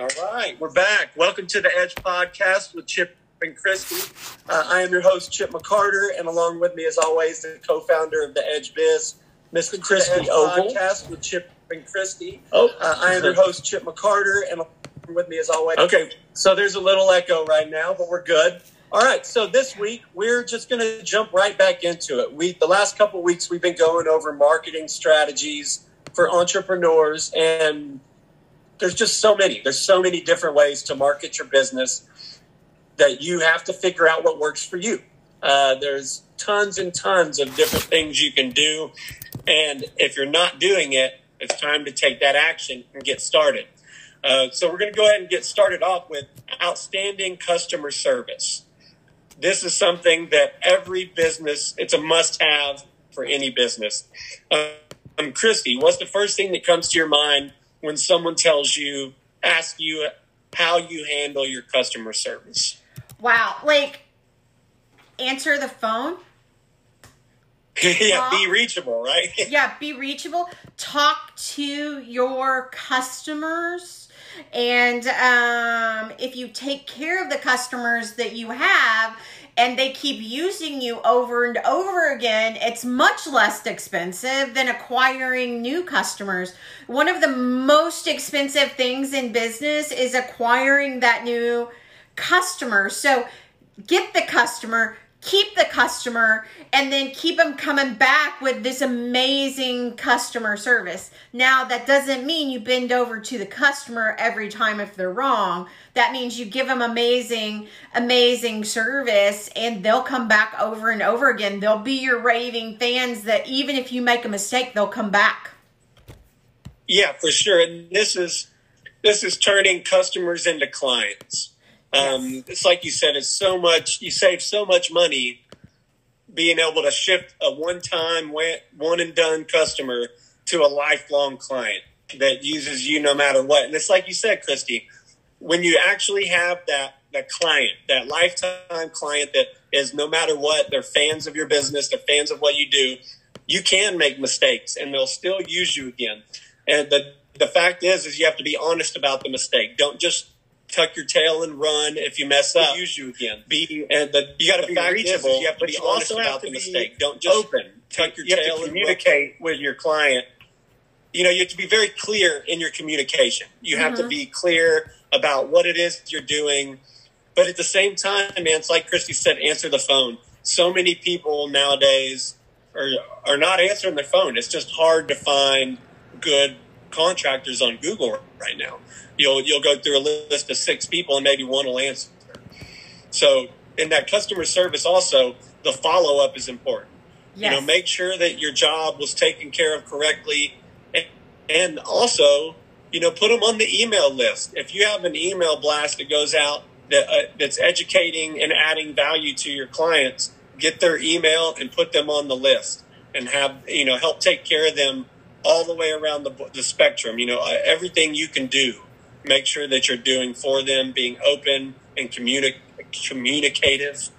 All right, we're back. Welcome to the Edge Podcast with Chip and Christy. Uh, I am your host, Chip McCarter, and along with me, as always, the co-founder of the Edge Biz, Miss Christy Ogle. Podcast with Chip and Christy. Oh, uh, I am your host, Chip McCarter, and with me as always. Okay, so there's a little echo right now, but we're good. All right, so this week we're just going to jump right back into it. We the last couple weeks we've been going over marketing strategies for entrepreneurs and there's just so many. There's so many different ways to market your business that you have to figure out what works for you. Uh, there's tons and tons of different things you can do. And if you're not doing it, it's time to take that action and get started. Uh, so we're going to go ahead and get started off with outstanding customer service. This is something that every business, it's a must have for any business. Um, Christy, what's the first thing that comes to your mind when someone tells you, ask you how you handle your customer service? Wow. Like, answer the phone. yeah, be reachable, right? yeah, be reachable. Talk to your customers. And um, if you take care of the customers that you have, and they keep using you over and over again, it's much less expensive than acquiring new customers. One of the most expensive things in business is acquiring that new customer. So get the customer, keep the customer and then keep them coming back with this amazing customer service. Now, that doesn't mean you bend over to the customer every time if they're wrong. That means you give them amazing, amazing service and they'll come back over and over again. They'll be your raving fans that even if you make a mistake, they'll come back. Yeah, for sure. And this is this is turning customers into clients. Um, it's like you said, it's so much, you save so much money being able to shift a one time, one and done customer to a lifelong client that uses you no matter what. And it's like you said, Christy, when you actually have that, that client, that lifetime client that is no matter what, they're fans of your business, they're fans of what you do, you can make mistakes and they'll still use you again. And the, the fact is, is you have to be honest about the mistake. Don't just tuck your tail and run. If you mess up, use you again. Be and the you got to be reachable. Is, you have to be honest about the mistake. Don't just open. Tuck your you tail and communicate with your client. You know, you have to be very clear in your communication. You have mm-hmm. to be clear about what it is you're doing. But at the same time, man, it's like Christy said, answer the phone. So many people nowadays are are not answering their phone. It's just hard to find good contractors on Google right now you'll you'll go through a list of six people and maybe one will answer. So in that customer service, also the follow up is important. Yes. You know, make sure that your job was taken care of correctly, and, and also you know put them on the email list. If you have an email blast that goes out that uh, that's educating and adding value to your clients, get their email and put them on the list, and have you know help take care of them all the way around the, the spectrum. You know, everything you can do make sure that you're doing for them, being open and communi- communicative.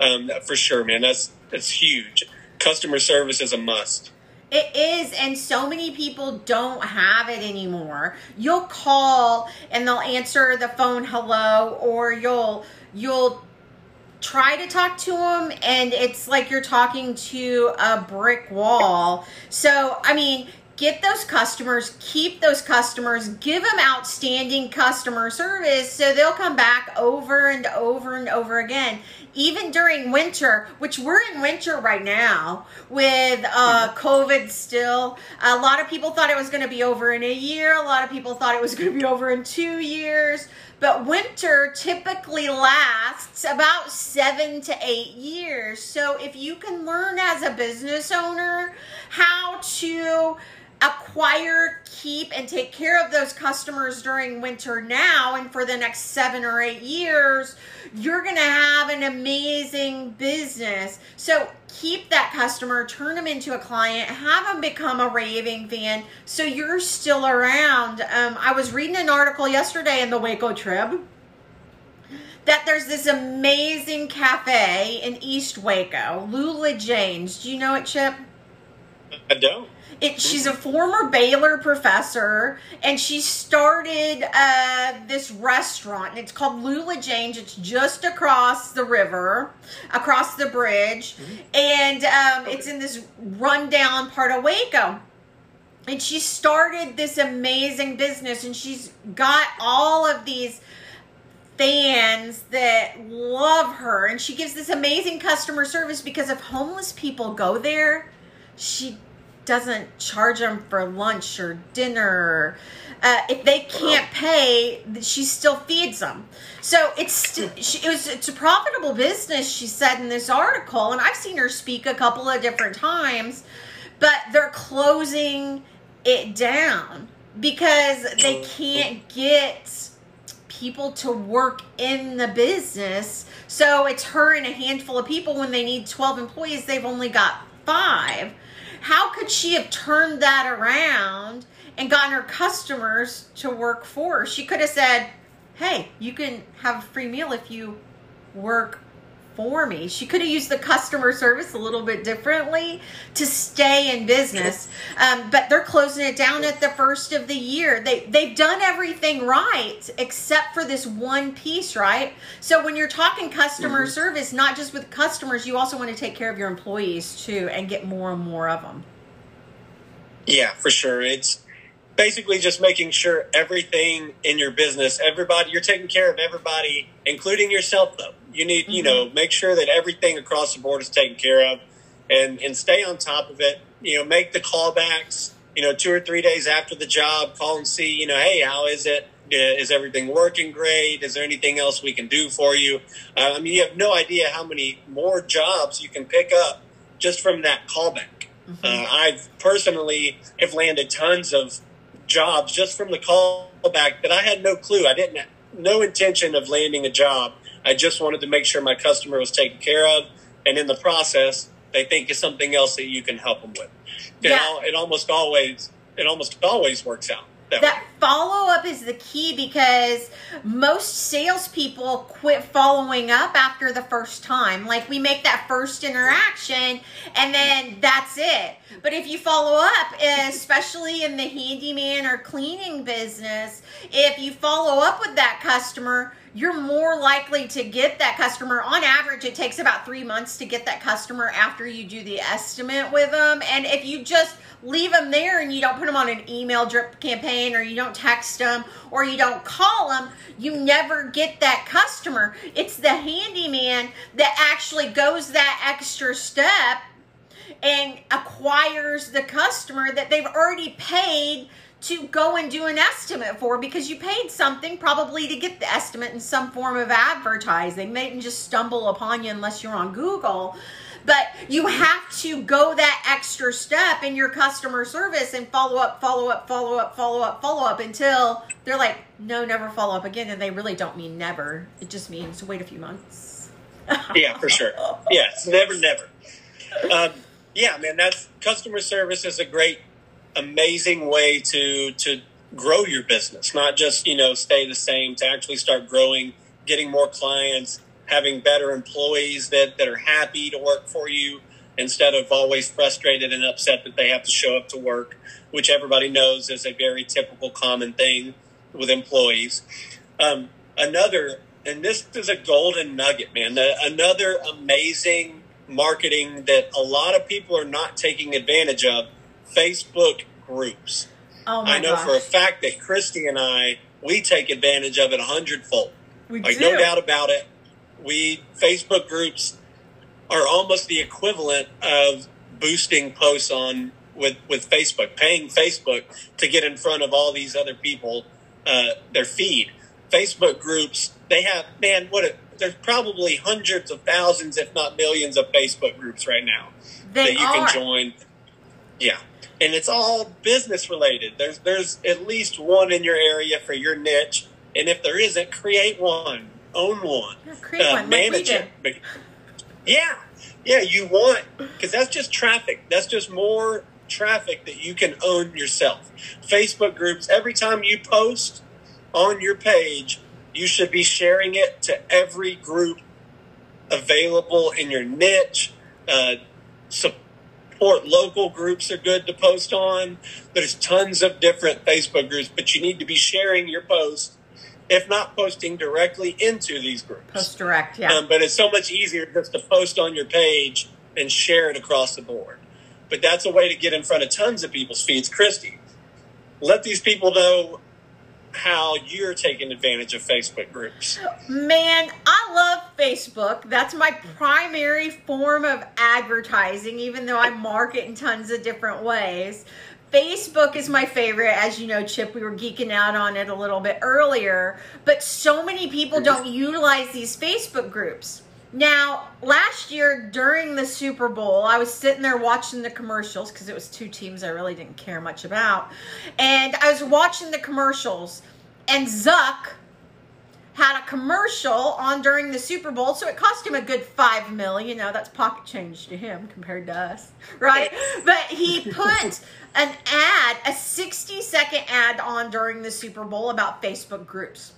Um, for sure, man. That's that's huge. Customer service is a must. It is, and so many people don't have it anymore. You'll call and they'll answer the phone hello, or you'll you'll try to talk to them and it's like you're talking to a brick wall. So, I mean, get those customers, keep those customers, give them outstanding customer service so they'll come back over and over and over again. Even during winter, which we're in winter right now with uh, COVID still. A lot of people thought it was going to be over in a year. A lot of people thought it was going to be over in two years. But winter typically lasts about seven to eight years. So if you can learn as a business owner how to acquire, keep, and take care of those customers during winter now and for the next seven or eight years, you're going to have an amazing business. So keep that customer, turn them into a client, have them become a raving fan so you're still around. Um, I was reading an article yesterday in the Waco Trib that there's this amazing cafe in East Waco, Lula Jane's. Do you know it, Chip? I don't. It, she's a former Baylor professor, and she started uh, this restaurant. And it's called Lula Jane's. It's just across the river, across the bridge, and um, it's in this rundown part of Waco. And she started this amazing business, and she's got all of these fans that love her and she gives this amazing customer service because if homeless people go there she doesn't charge them for lunch or dinner uh, if they can't pay she still feeds them so it's st- she, it was it's a profitable business she said in this article and i've seen her speak a couple of different times but they're closing it down because they can't get people to work in the business. So it's her and a handful of people. When they need 12 employees, they've only got five. How could she have turned that around and gotten her customers to work for her? She could have said, Hey, you can have a free meal if you work for me. She could have used the customer service a little bit differently to stay in business. Um, but they're closing it down at the first of the year. They they've done everything right except for this one piece, right? So when you're talking customer mm-hmm. service, not just with customers, you also want to take care of your employees too and get more and more of them. Yeah, for sure. It's basically just making sure everything in your business, everybody, you're taking care of everybody, including yourself, though. You need, mm-hmm. you know, make sure that everything across the board is taken care of and, and stay on top of it. You know, make the callbacks, you know, two or three days after the job, call and see, you know, hey, how is it? Is everything working great? Is there anything else we can do for you? Uh, I mean, you have no idea how many more jobs you can pick up just from that callback. Mm-hmm. Uh, I've personally have landed tons of jobs just from the callback that I had no clue. I didn't no intention of landing a job. I just wanted to make sure my customer was taken care of, and in the process, they think it's something else that you can help them with. You yeah. know, it almost always it almost always works out that, that follow up is the key because most salespeople quit following up after the first time. Like we make that first interaction and then that's it. But if you follow up, especially in the handyman or cleaning business, if you follow up with that customer, you're more likely to get that customer. On average, it takes about three months to get that customer after you do the estimate with them. And if you just leave them there and you don't put them on an email drip campaign or you don't text them or you don't call them, you never get that customer. It's the handyman that actually goes that extra step and acquires the customer that they've already paid to go and do an estimate for because you paid something probably to get the estimate in some form of advertising. They didn't just stumble upon you unless you're on Google. But you have to go that extra step in your customer service and follow up, follow up, follow up, follow up, follow up until they're like, no, never follow up again. And they really don't mean never. It just means wait a few months. yeah, for sure. Yes, never, never. Um, yeah, man, that's customer service is a great, amazing way to to grow your business. Not just you know stay the same. To actually start growing, getting more clients, having better employees that, that are happy to work for you instead of always frustrated and upset that they have to show up to work, which everybody knows is a very typical common thing with employees. Um, another, and this is a golden nugget, man, another amazing marketing that a lot of people are not taking advantage of Facebook groups. Oh I know gosh. for a fact that Christy and I, we take advantage of it a hundredfold. We like, do. no doubt about it we Facebook groups are almost the equivalent of boosting posts on with with Facebook, paying Facebook to get in front of all these other people, uh, their feed. Facebook groups, they have man, what a, there's probably hundreds of thousands, if not millions, of Facebook groups right now they that you are. can join. Yeah, and it's all business related. There's there's at least one in your area for your niche, and if there isn't, create one own one, yeah, uh, one, manage like it. Yeah, yeah, you want because that's just traffic. That's just more traffic that you can own yourself. Facebook groups. Every time you post on your page, you should be sharing it to every group available in your niche. Uh, support local groups are good to post on. There's tons of different Facebook groups, but you need to be sharing your posts, if not posting directly into these groups. Post direct, yeah. Um, but it's so much easier just to post on your page and share it across the board. But that's a way to get in front of tons of people's feeds. Christy, let these people know how you're taking advantage of Facebook groups. Man, I love Facebook. That's my primary form of advertising, even though I market in tons of different ways. Facebook is my favorite. As you know, Chip, we were geeking out on it a little bit earlier, but so many people mm-hmm. don't utilize these Facebook groups. Now, last year during the Super Bowl, I was sitting there watching the commercials because it was two teams I really didn't care much about. And I was watching the commercials, and Zuck had a commercial on during the Super Bowl, so it cost him a good five mil. You know, that's pocket change to him compared to us, right? But he put an ad, a 60 second ad on during the Super Bowl about Facebook groups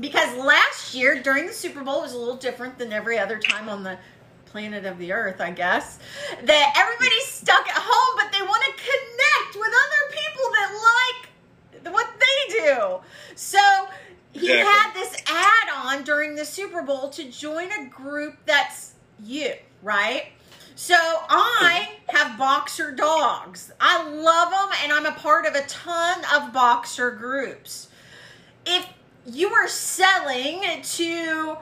because last year during the Super Bowl it was a little different than every other time on the planet of the earth, I guess. That everybody's stuck at home, but they want to connect with other people that like what they do. So he Exactly. had this ad on during the Super Bowl to join a group that's you, right? So I mm-hmm. have boxer dogs. I love them and I'm a part of a ton of boxer groups. If you are selling to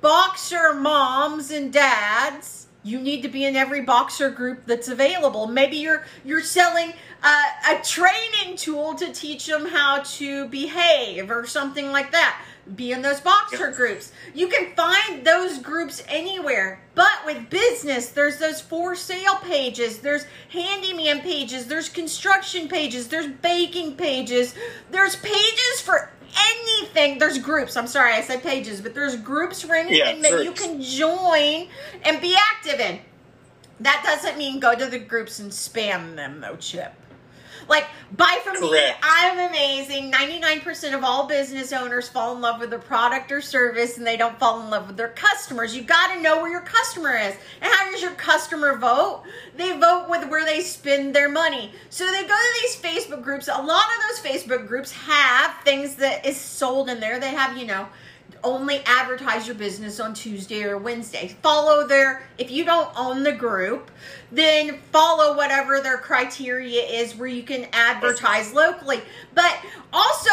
boxer moms and dads, you need to be in every boxer group that's available. Maybe you're you're selling uh, a training tool to teach them how to behave or something like that. Be in those boxer Yeah. groups. You can find those groups anywhere. But with business, there's those for sale pages, there's handyman pages, there's construction pages, there's baking pages, there's pages for anything. There's groups. I'm sorry, I said pages, but there's groups for anything that you can join and be active in. That doesn't mean go to the groups and spam them, though, Chip. Like, buy from me. I'm amazing. 99% of all business owners fall in love with their product or service and they don't fall in love with their customers. You got to know where your customer is. And how does your customer vote? They vote with where they spend their money. So they go to these Facebook groups. A lot of those Facebook groups have things that is sold in there. They have, you know, only advertise your business on Tuesday or Wednesday. Follow their, if you don't own the group, then follow whatever their criteria is where you can advertise locally. But also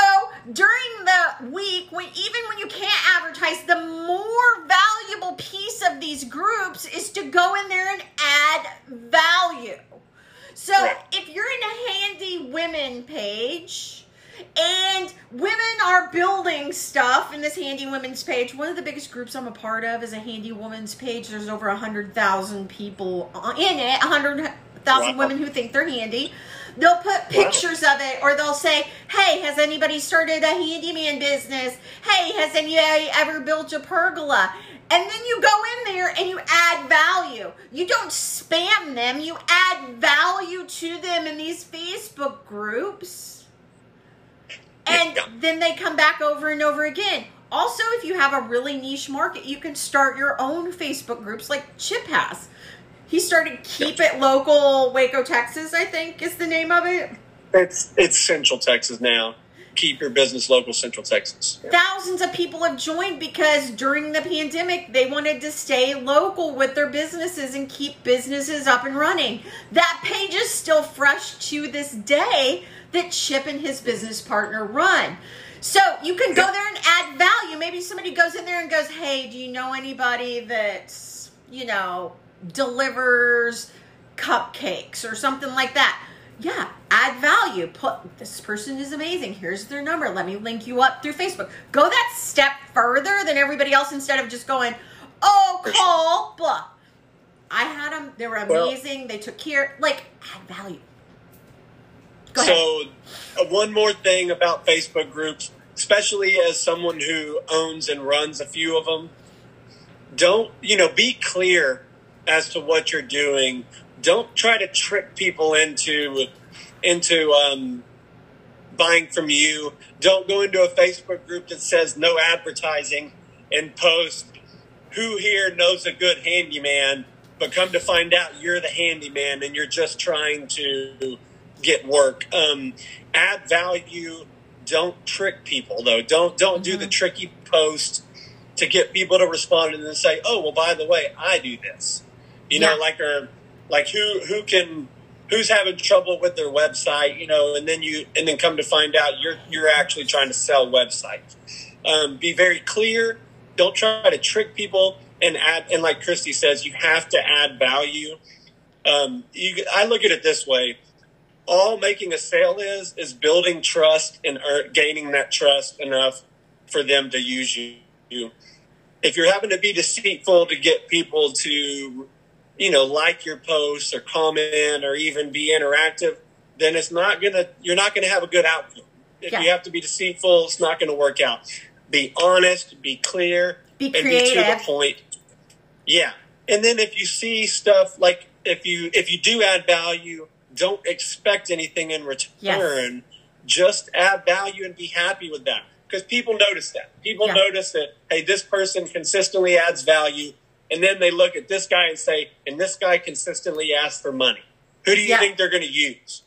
during the week, when even when you can't advertise, the more valuable piece of these groups is to go in there and add value. So if you're in a handy women page, and women are building stuff in this handy women's page. One of the biggest groups I'm a part of is a handy women's page. There's over a hundred thousand people in it, a hundred thousand Wow. women who think they're handy. They'll put pictures of it, or they'll say, "Hey, has anybody started a handyman business? Hey, has anybody ever built a pergola?" And then you go in there and you add value. You don't spam them. You add value to them in these Facebook groups and then they come back over and over again. Also, if you have a really niche market, you can start your own Facebook groups like Chip has. He started Keep It Local Waco, Texas, I think is the name of it. It's it's Central Texas now. Keep your business local, Central Texas. Yeah. Thousands of people have joined because during the pandemic, they wanted to stay local with their businesses and keep businesses up and running. That page is still fresh to this day that Chip and his business partner run. So you can go there and add value. Maybe somebody goes in there and goes, Hey, do you know anybody that's, you know, delivers cupcakes or something like that? Yeah, add value. Put this person is amazing. Here's their number. Let me link you up through Facebook. Go that step further than everybody else instead of just going, oh, call, blah. I had them. They were Well- amazing. they took care. Like, add value. Go. So, uh, one more thing about Facebook groups, especially as someone who owns and runs a few of them, don't, you know, be clear as to what you're doing. Don't try to trick people into into um, buying from you. Don't go into a Facebook group that says no advertising and post who here knows a good handyman but come to find out you're the handyman and you're just trying to get work. Um, add value. Don't trick people though. Don't don't do the Mhm. tricky post to get people to respond and then say, "Oh, well, by the way, I do this." You know, like or like who who can who's having trouble with their website, you know, and then you and then come to find out you're you're actually trying to sell websites. Um, be very clear. Don't try to trick people and add. And like Christy says, you have to add value. Um, you, I look at it this way: all making a sale is is building trust and earn, gaining that trust enough for them to use you. If you're having to be deceitful to get people to, you know, like your posts or comment or even be interactive, then it's not gonna. You're not gonna have a good outcome. If Yeah. you have to be deceitful, it's not going to work out. Be honest, be clear, Be and be to the point. Yeah, and then if you see stuff like if you if you do add value, don't expect anything in return. Just add value and be happy with that because people notice that. People Yeah. notice that hey, this person consistently adds value, and then they look at this guy and say, and this guy consistently asks for money. Who do you Yeah. think they're going to use?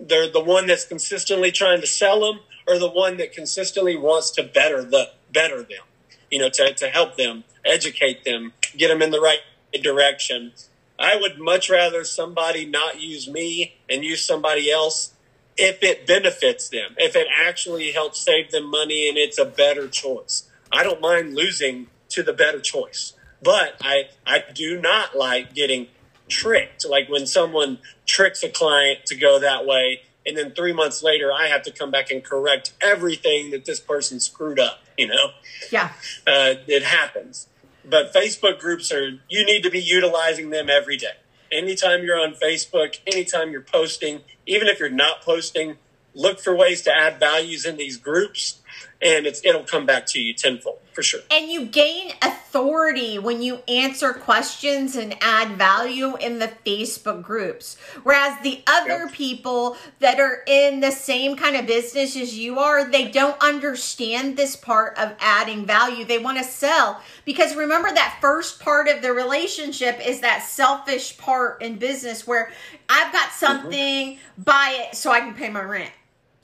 They're the one that's consistently trying to sell them, or the one that consistently wants to better the better them. You know, to to help them, educate them, get them in the right direction. I would much rather somebody not use me and use somebody else if it benefits them, if it actually helps save them money and it's a better choice. I don't mind losing to the better choice, but I I do not like getting tricked. Like when someone tricks a client to go that way, and then three months later, I have to come back and correct everything that this person screwed up. You know, Yeah. uh, it happens. But Facebook groups are, you need to be utilizing them every day. Anytime you're on Facebook, anytime you're posting, even if you're not posting, look for ways to add values in these groups and it's, it'll come back to you tenfold for sure. And you gain authority when you answer questions and add value in the Facebook groups. Whereas the other Yep. people that are in the same kind of business as you are, they don't understand this part of adding value. They want to sell. Because remember, that first part of the relationship is that selfish part in business where I've got mm-hmm. something, buy it so I can pay my rent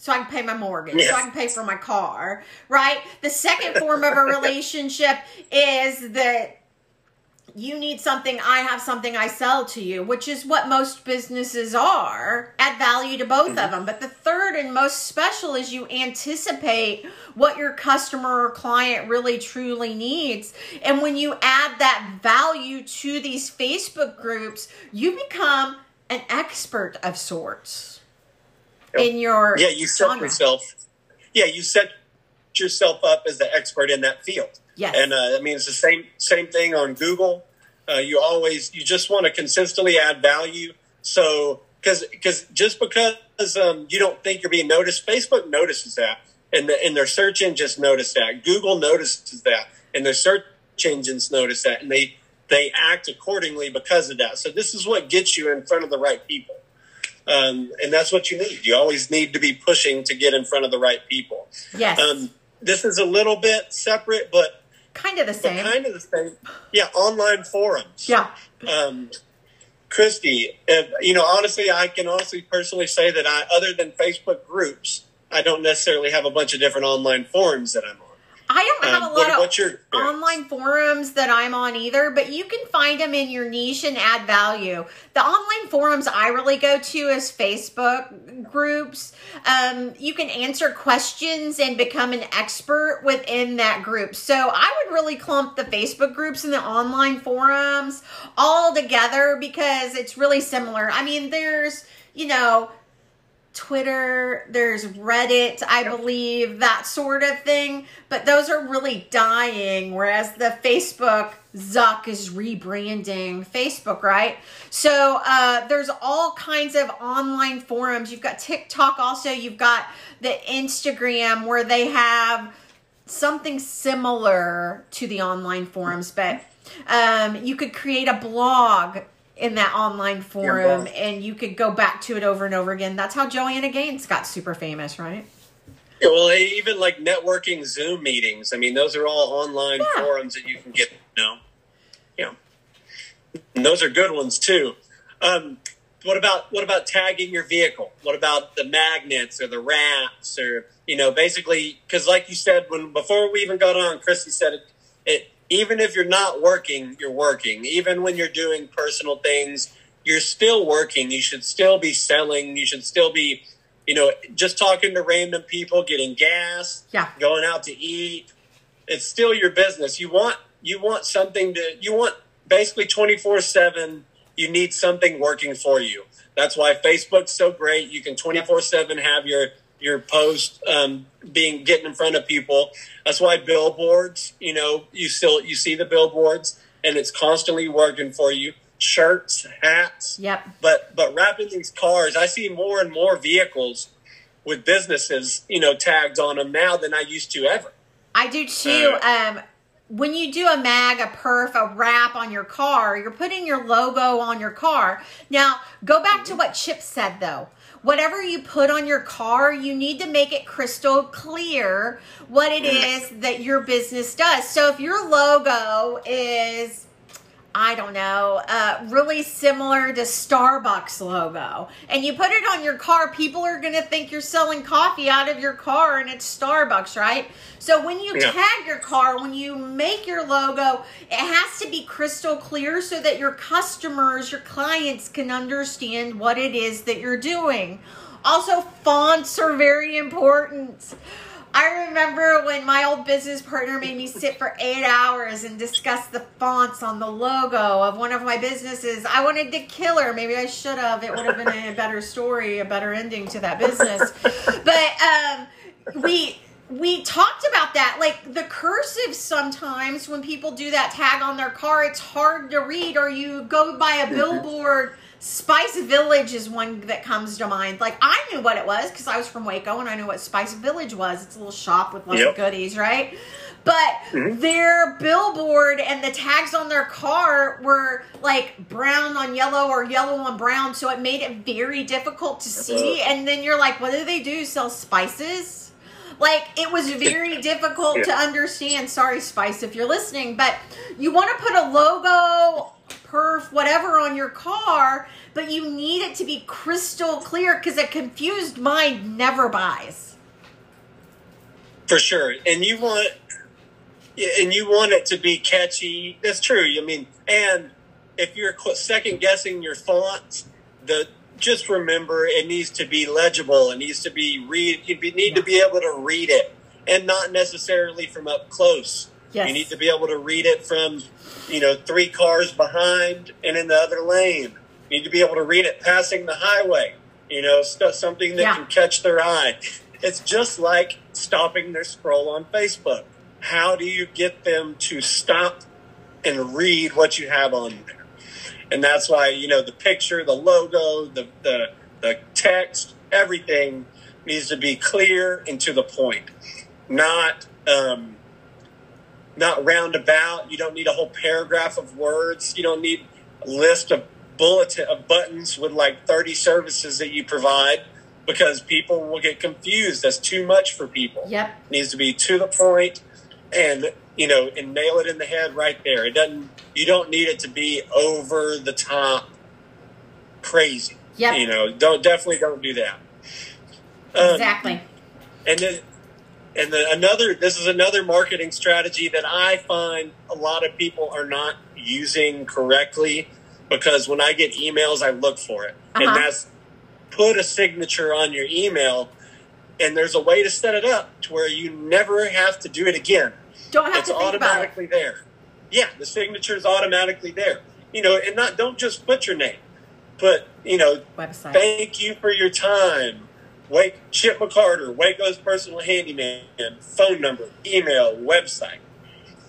so I can pay my mortgage, Yes. so I can pay for my car, right? The second form of a relationship is that you need something, I have something, I sell to you, which is what most businesses are. Add value to both of mm-hmm. them. But the third and most special is you anticipate what your customer or client really truly needs. And when you add that value to these Facebook groups, you become an expert of sorts Yep. in your Yeah, you set genre. yourself, yeah, you set yourself up as the expert in that field. Yes. And uh, I mean, it's the same same thing on Google. Uh, you always you just want to consistently add value. So because because just because um, you don't think you're being noticed, Facebook notices that, and the, and their search engines notice that. Google notices that, and their search engines notice that, and they they act accordingly because of that. So this is what gets you in front of the right people. Um, and that's what you need. You always need to be pushing to get in front of the right people. Yes. Um, this is a little bit separate, but kind of the same. kind of the same. Yeah, online forums. yeah. Um, Christy, if, you know, honestly, I can honestly personally say that I, other than Facebook groups, I don't necessarily have a bunch of different online forums that I'm on. I don't have Um, a lot what's of your online forums that I'm on either, but you can find them in your niche and add value. The online forums I really go to is Facebook groups. Um, you can answer questions and become an expert within that group. So I would really clump the Facebook groups and the online forums all together because it's really similar. I mean, there's, you know, Twitter, there's Reddit, I believe, that sort of thing. But those are really dying, whereas the Facebook Zuck is rebranding Facebook, right? So uh, there's all kinds of online forums. You've got TikTok, also, you've got the Instagram where they have something similar to the online forums, but um, you could create a blog in that online forum and you could go back to it over and over again. That's how Joanna Gaines got super famous, right? Yeah, well, even like networking Zoom meetings. I mean, those are all online Yeah. forums that you can get. You know, yeah. And those are good ones too. Um, what about what about tagging your vehicle? What about the magnets or the wraps or you know basically because like you said when before we even got on, Christy said it, it. Even if you're not working, you're working. Even when you're doing personal things, you're still working. You should still be selling. You should still be, you know, just talking to random people, getting gas, Yeah. going out to eat. It's still your business. You want you want something to you want basically 24/7 you need something working for you. That's why Facebook's so great. You can 24/7 have your your post um, being getting in front of people. That's why billboards, you know, you still you see the billboards and it's constantly working for you. Shirts, hats, Yep. but but wrapping these cars, I see more and more vehicles with businesses, you know, tagged on them now than I used to ever. I do too. Um, when you do a mag, a perf, a wrap on your car, you're putting your logo on your car. Now, go back to what Chip said though. Whatever you put on your car, you need to make it crystal clear what it is that your business does. So if your logo is I don't know, uh, really similar to Starbucks logo, and you put it on your car, people are going to think you're selling coffee out of your car and it's Starbucks, right? So when you Yeah. tag your car, when you make your logo, it has to be crystal clear so that your customers, your clients can understand what it is that you're doing. Also, fonts are very important. I remember when my old business partner made me sit for eight hours and discuss the fonts on the logo of one of my businesses. I wanted to kill her. Maybe I should have. It would have been a better story, a better ending to that business. But um, we we talked about that. Like the cursive sometimes when people do that tag on their car, it's hard to read, or you go by a billboard. Spice Village is one that comes to mind. Like I knew what it was because I was from Waco and I knew what Spice Village was. It's a little shop with lots of goodies, right? But mm-hmm. their billboard and the tags on their car were like brown on yellow or yellow on brown, so it made it very difficult to see. And then you're like, what do they do? Sell spices? Like it was very difficult to understand. Sorry, Spice, if you're listening, but you want to put a logo, perf, whatever on your car, but you need it to be crystal clear because a confused mind never buys. For sure. And you want and you want it to be catchy. That's true. I mean, and if you're second guessing your fonts, the just remember it needs to be legible. It needs to be read. You be, need to be able to read it, and not necessarily from up close. Yes. You need to be able to read it from, you know, three cars behind and in the other lane. You need to be able to read it passing the highway. You know, something that Yeah. can catch their eye. It's just like stopping their scroll on Facebook. How do you get them to stop and read what you have on there? And that's why, you know, the picture, the logo, the, the, the text, everything needs to be clear and to the point. Not, um, not roundabout. You don't need a whole paragraph of words. You don't need a list of bulletin of buttons with like 30 services that you provide because people will get confused. That's too much for people. Yep. It needs to be to the point and you know and nail it in the head right there. It doesn't you don't need it to be over the top crazy. Yep. You know, don't definitely don't do that. Um, Exactly. and then, and then another, this is another marketing strategy that I find a lot of people are not using correctly because when I get emails, I look for it. Uh-huh. And that's put a signature on your email. And there's a way to set it up to where you never have to do it again. Don't have It's to about it. automatically there. Yeah, the signature is automatically there. You know, and not don't just put your name, but you know, Website. Thank you for your time. Wake Chip McCarter, Waco's personal handyman, phone number, email, website.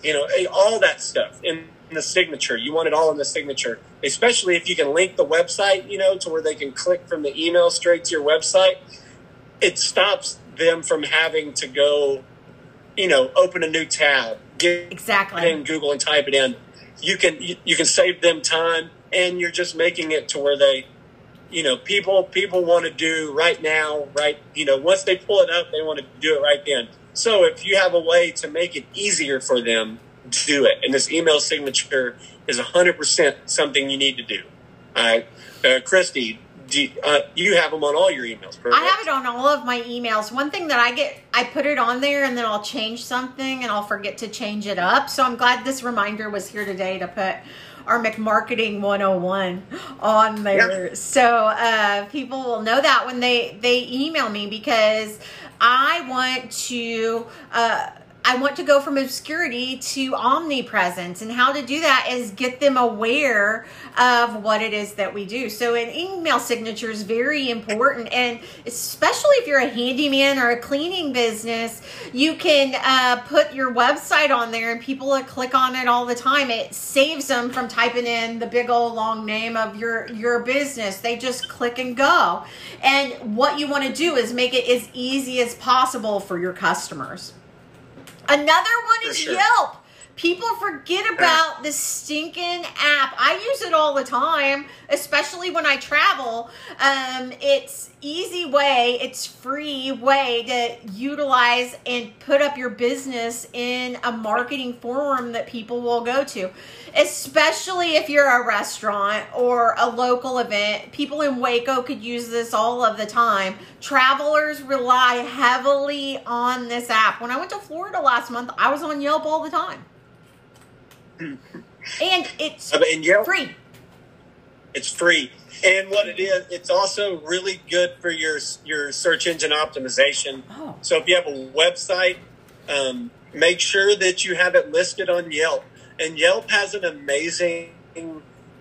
You know, eh, all that stuff in the signature. You want it all in the signature, especially if you can link the website, you know, to where they can click from the email straight to your website. It stops them from having to go, you know, open a new tab, get Exactly. in Google and type it in. You can you, you can save them time, and you're just making it to where they, you know, people people want to do right now, right? You know, once they pull it up, they want to do it right then. So if you have a way to make it easier for them, do it. And this email signature is 100% something you need to do. All right. Uh, Christy, do, uh, you have them on all your emails, correct? I have it on all of my emails. One thing that I get, I put it on there and then I'll change something and I'll forget to change it up. So I'm glad this reminder was here today to put our McMarketing 101 on there. Yep. So uh, people will know that when they, they email me because I want to. Uh, I want to go from obscurity to omnipresence. And how to do that is get them aware of what it is that we do. So an email signature is very important. And especially if you're a handyman or a cleaning business, you can uh, put your website on there and people click on it all the time. It saves them from typing in the big old long name of your, your business. They just click and go. And what you want to do is make it as easy as possible for your customers. Another one is sure. Yelp. People forget about the stinking app. I use it all the time, especially when I travel. Um, it's easy way, it's free way to utilize and put up your business in a marketing forum that people will go to. Especially if you're a restaurant or a local event. People in Waco could use this all of the time. Travelers rely heavily on this app. When I went to Florida last month, I was on Yelp all the time and it's I mean, yeah, free. It's free, and what it is, it's also really good for your your search engine optimization. Oh. So if you have a website, um, make sure that you have it listed on Yelp. And Yelp has an amazing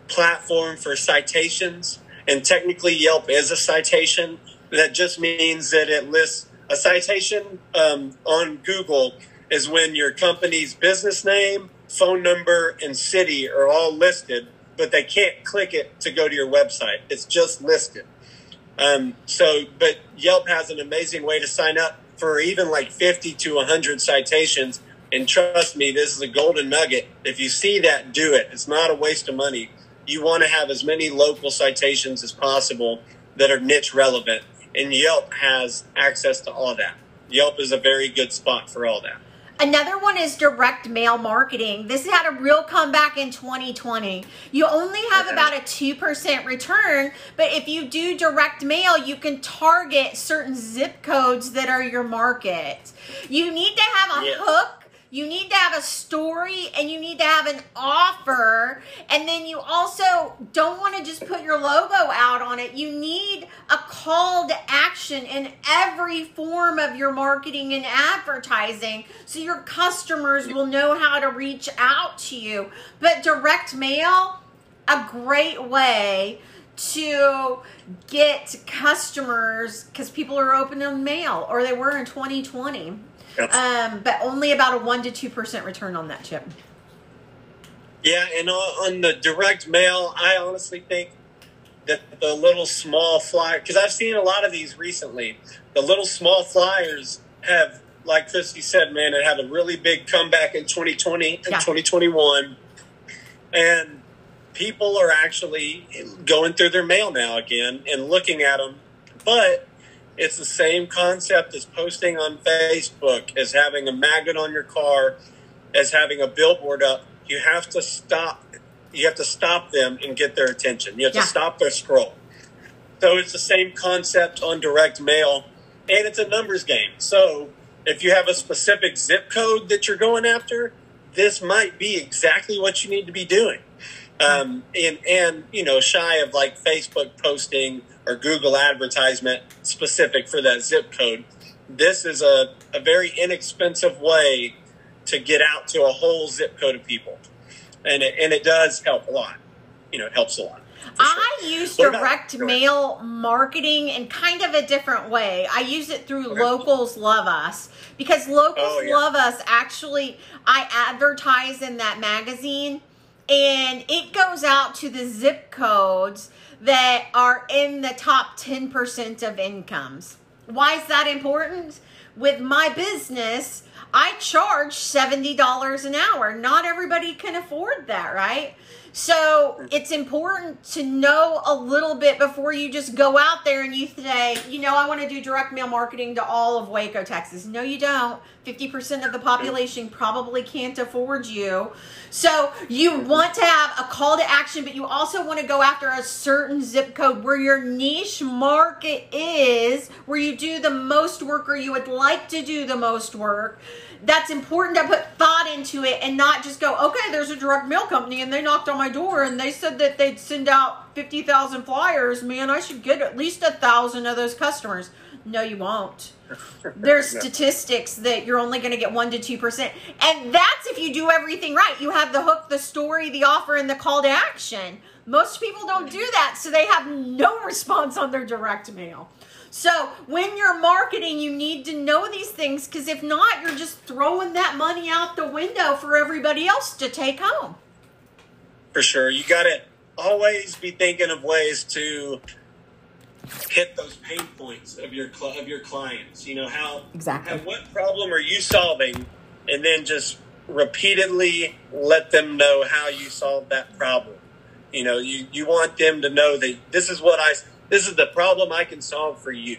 platform for citations, and technically Yelp is a citation. That just means that it lists a citation um, on Google is when your company's business name, phone number, and city are all listed, but they can't click it to go to your website. It's just listed. Um, so, but Yelp has an amazing way to sign up for even like 50 to 100 citations. And trust me, this is a golden nugget. If you see that, do it. It's not a waste of money. You want to have as many local citations as possible that are niche relevant. And Yelp has access to all that. Yelp is a very good spot for all that. Another one is direct mail marketing. This had a real comeback in 2020. You only have about a 2% return, but if you do direct mail, you can target certain zip codes that are your market. You need to have a yeah. hook you need to have a story and you need to have an offer. And then you also don't want to just put your logo out on it. You need a call to action in every form of your marketing and advertising so your customers will know how to reach out to you. But direct mail, a great way to get customers because people are opening mail or they were in 2020 um, but only about a one to two percent return on that chip. Yeah, and on the direct mail, I honestly think that the little small flyer because I've seen a lot of these recently. The little small flyers have, like Christy said, man, it had a really big comeback in 2020 and yeah. 2021, and people are actually going through their mail now again and looking at them, but it's the same concept as posting on Facebook, as having a magnet on your car, as having a billboard up. You have to stop. You have to stop them and get their attention. You have yeah. to stop their scroll. So it's the same concept on direct mail, and it's a numbers game. So if you have a specific zip code that you're going after, this might be exactly what you need to be doing. Um, and and you know, shy of like Facebook posting or Google advertisement specific for that zip code. This is a, a very inexpensive way to get out to a whole zip code of people. And it, and it does help a lot. You know, it helps a lot. I use direct mail marketing in kind of a different way. I use it through okay. Locals Love Us because Locals oh, yeah. Love Us actually, I advertise in that magazine and it goes out to the zip codes that are in the top 10% of incomes. Why is that important? With my business, I charge $70 an hour. Not everybody can afford that, right? So it's important to know a little bit before you just go out there and you say, you know, I want to do direct mail marketing to all of Waco, Texas. No, you don't. 50% of the population probably can't afford you. So you want to have a call to action, but you also want to go after a certain zip code where your niche market is, where you do the most work or you would like to do the most work that's important to put thought into it and not just go, okay, there's a direct mail company and they knocked on my door and they said that they'd send out 50,000 flyers. Man, I should get at least a thousand of those customers. No, you won't. There's no. statistics that you're only going to get 1% to 2%. And that's if you do everything right. You have the hook, the story, the offer, and the call to action. Most people don't mm-hmm. do that, so they have no response on their direct mail. So when you're marketing, you need to know these things because if not, you're just throwing that money out the window for everybody else to take home. For sure. You got to always be thinking of ways to hit those pain points of your of your clients. You know how exactly how, what problem are you solving, and then just repeatedly let them know how you solve that problem. You know, you you want them to know that this is what I this is the problem I can solve for you.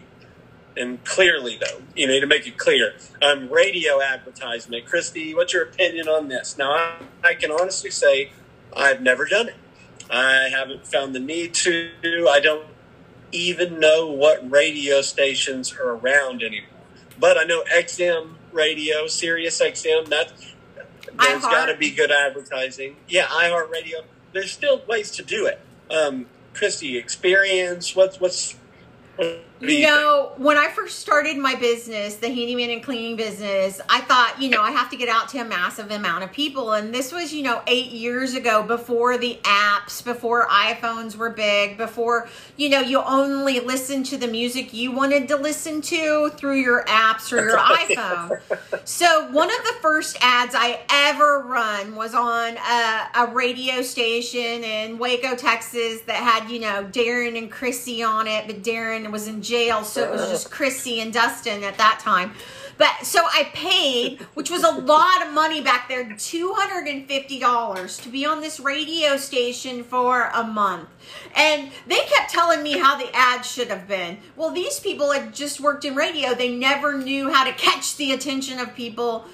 And clearly, though, you know, to make it clear, um, radio advertisement. Christy, what's your opinion on this? Now, I, I can honestly say I've never done it. I haven't found the need to. I don't even know what radio stations are around anymore. But I know XM radio, Sirius XM, that there's got to be good advertising. Yeah, iHeartRadio. There's still ways to do it. Um, Christy, experience? What's what's you know, when I first started my business, the handyman and cleaning business, I thought, you know, I have to get out to a massive amount of people. And this was, you know, eight years ago before the apps, before iPhones were big, before, you know, you only listen to the music you wanted to listen to through your apps or your iPhone. So one of the first ads I ever run was on a, a radio station in Waco, Texas that had, you know, Darren and Chrissy on it, but Darren was in jail, so it was just Chrissy and Dustin at that time. But so I paid, which was a lot of money back there, $250 to be on this radio station for a month. And they kept telling me how the ad should have been. Well, these people had just worked in radio. They never knew how to catch the attention of people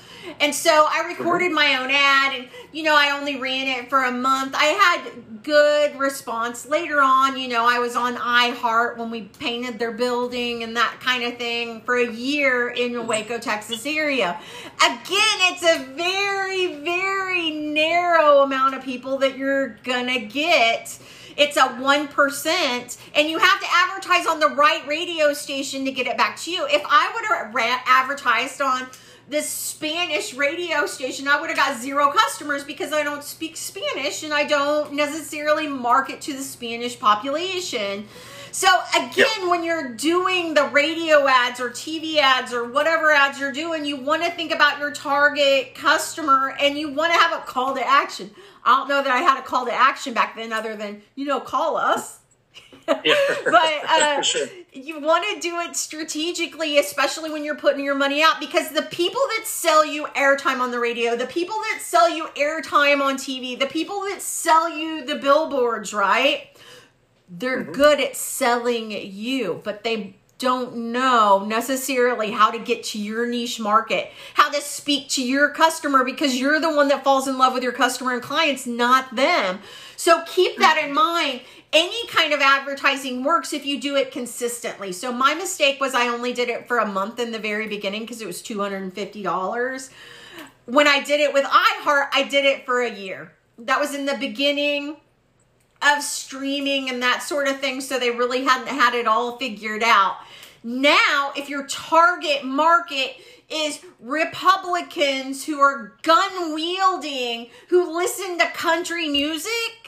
and so I recorded my own ad and, you know, I only ran it for a month. I had good response. Later on, you know, I was on iHeart when we painted their building and that kind of thing for a year in the Waco, Texas area. Again, it's a very, very narrow amount of people that you're going to get it's a 1% and you have to advertise on the right radio station to get it back to you if i would have advertised on this Spanish radio station, I would have got zero customers because I don't speak Spanish and I don't necessarily market to the Spanish population. So again, yep. when you're doing the radio ads or TV ads or whatever ads you're doing, you want to think about your target customer and you want to have a call to action. I don't know that I had a call to action back then other than, you know, call us. but uh, sure. You want to do it strategically, especially when you're putting your money out, because the people that sell you airtime on the radio, the people that sell you airtime on TV, the people that sell you the billboards, right? They're mm-hmm. good at selling you, but they don't know necessarily how to get to your niche market, how to speak to your customer because you're the one that falls in love with your customer and clients, not them. So keep that in mind any kind of advertising works if you do it consistently. So my mistake was I only did it for a month in the very beginning because it was $250. When I did it with iHeart, I did it for a year. That was in the beginning of streaming and that sort of thing. So they really hadn't had it all figured out. Now, if your target market is Republicans who are gun wielding, who listen to country music,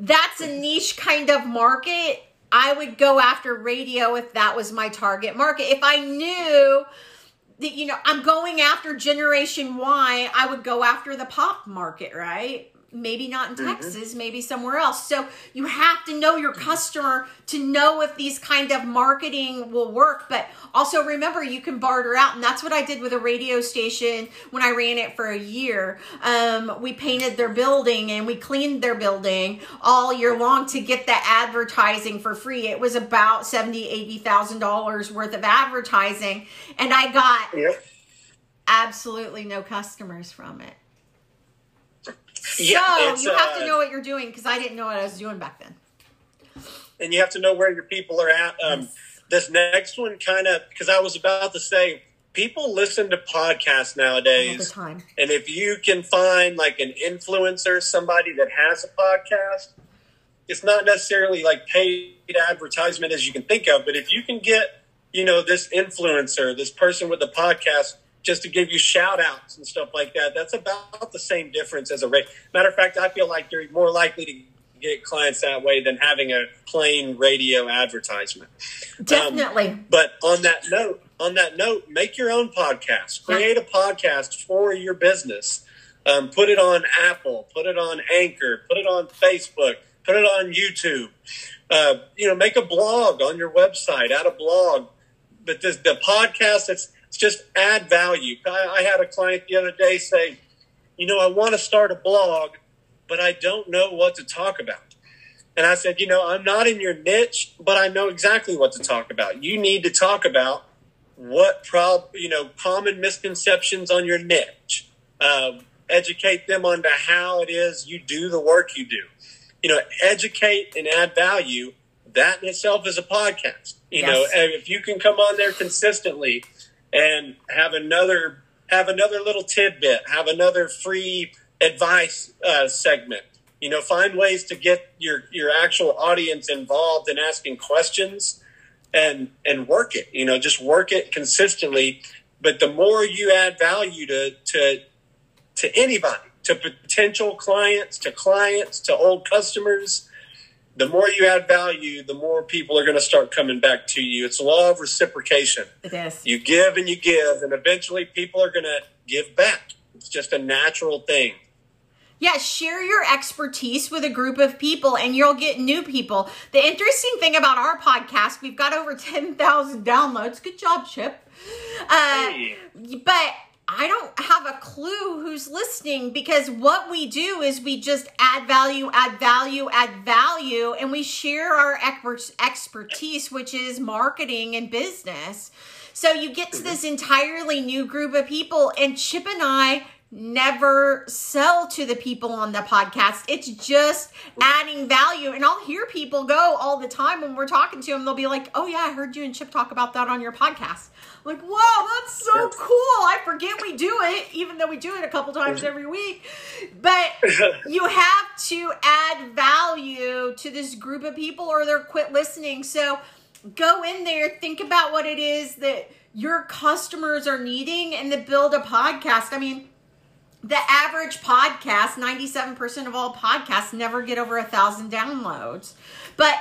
that's a niche kind of market. I would go after radio if that was my target market. If I knew that, you know, I'm going after Generation Y, I would go after the pop market, right? Maybe not in mm-hmm. Texas, maybe somewhere else. So you have to know your customer to know if these kind of marketing will work. But also remember, you can barter out, and that's what I did with a radio station when I ran it for a year. Um, we painted their building and we cleaned their building all year long to get the advertising for free. It was about seventy, eighty thousand dollars worth of advertising, and I got yep. absolutely no customers from it. Yeah, so you have uh, to know what you're doing because I didn't know what I was doing back then. And you have to know where your people are at. Um, yes. This next one kind of because I was about to say people listen to podcasts nowadays. And if you can find like an influencer, somebody that has a podcast, it's not necessarily like paid advertisement as you can think of, but if you can get, you know, this influencer, this person with a podcast just to give you shout outs and stuff like that. That's about the same difference as a rate. Matter of fact, I feel like you're more likely to get clients that way than having a plain radio advertisement. Definitely. Um, but on that note, on that note, make your own podcast. Create a podcast for your business. Um, put it on Apple. Put it on Anchor. Put it on Facebook. Put it on YouTube. Uh, you know, make a blog on your website. Add a blog. But this, the podcast, it's it's just add value. I, I had a client the other day say, you know, I want to start a blog, but I don't know what to talk about. And I said, you know, I'm not in your niche, but I know exactly what to talk about. You need to talk about what prob you know common misconceptions on your niche. Um, educate them on to how it is you do the work you do. You know, educate and add value. That in itself is a podcast. You yes. know, if you can come on there consistently and have another have another little tidbit, have another free advice uh, segment. You know, find ways to get your your actual audience involved in asking questions, and and work it. You know, just work it consistently. But the more you add value to to to anybody, to potential clients, to clients, to old customers, the more you add value, the more people are going to start coming back to you. It's a law of reciprocation. It is. You give and you give, and eventually people are going to give back. It's just a natural thing. Yeah, share your expertise with a group of people and you'll get new people. The interesting thing about our podcast, we've got over 10,000 downloads. Good job, Chip. Uh, hey. But I don't have a clue who's listening because what we do is we just add value, add value, add value, and we share our expertise, which is marketing and business. So you get to this entirely new group of people, and Chip and I never sell to the people on the podcast. It's just adding value. And I'll hear people go all the time when we're talking to them, they'll be like, Oh, yeah, I heard you and Chip talk about that on your podcast. Like, wow, that's so cool. I forget we do it, even though we do it a couple times every week. But you have to add value to this group of people or they'll quit listening. So go in there, think about what it is that your customers are needing, and then build a podcast. I mean, the average podcast 97% of all podcasts never get over a thousand downloads but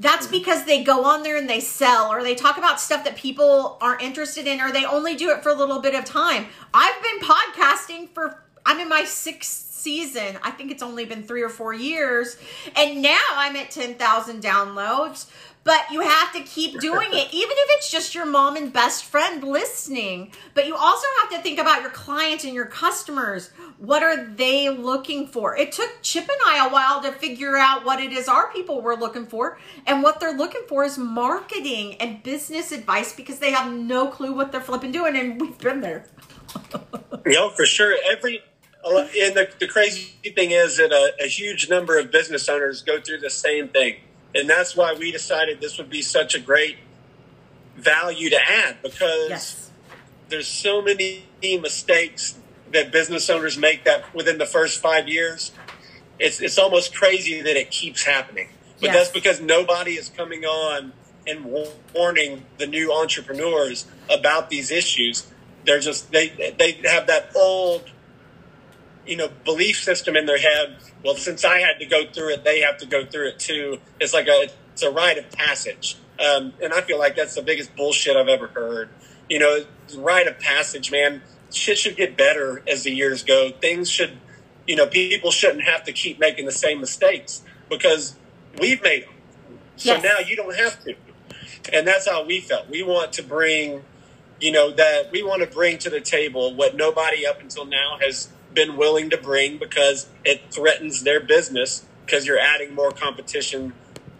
that's mm-hmm. because they go on there and they sell or they talk about stuff that people aren't interested in or they only do it for a little bit of time. I've been podcasting for i'm in my sixth season. I think it's only been three or four years. And now i'm at 10000 downloads but you have to keep doing it, even if it's just your mom and best friend listening. But you also have to think about your clients and your customers. What are they looking for? It took Chip and I a while to figure out what it is our people were looking for. And what they're looking for is marketing and business advice because they have no clue what they're flipping doing. And we've been there. know, for sure. Every and the, the crazy thing is that a, a huge number of business owners go through the same thing and that's why we decided this would be such a great value to add because yes. there's so many mistakes that business owners make that within the first five years. It's it's almost crazy that it keeps happening. But yes. that's because nobody is coming on and warning the new entrepreneurs about these issues. They're just they they have that old you know belief system in their head well, since I had to go through it, they have to go through it too. It's like a it's a rite of passage, um, and I feel like that's the biggest bullshit I've ever heard. You know, rite of passage, man. Shit should get better as the years go. Things should, you know, people shouldn't have to keep making the same mistakes because we've made them. So Yes. now you don't have to. And that's how we felt. We want to bring, you know, that we want to bring to the table what nobody up until now has been willing to bring because it threatens their business because you're adding more competition,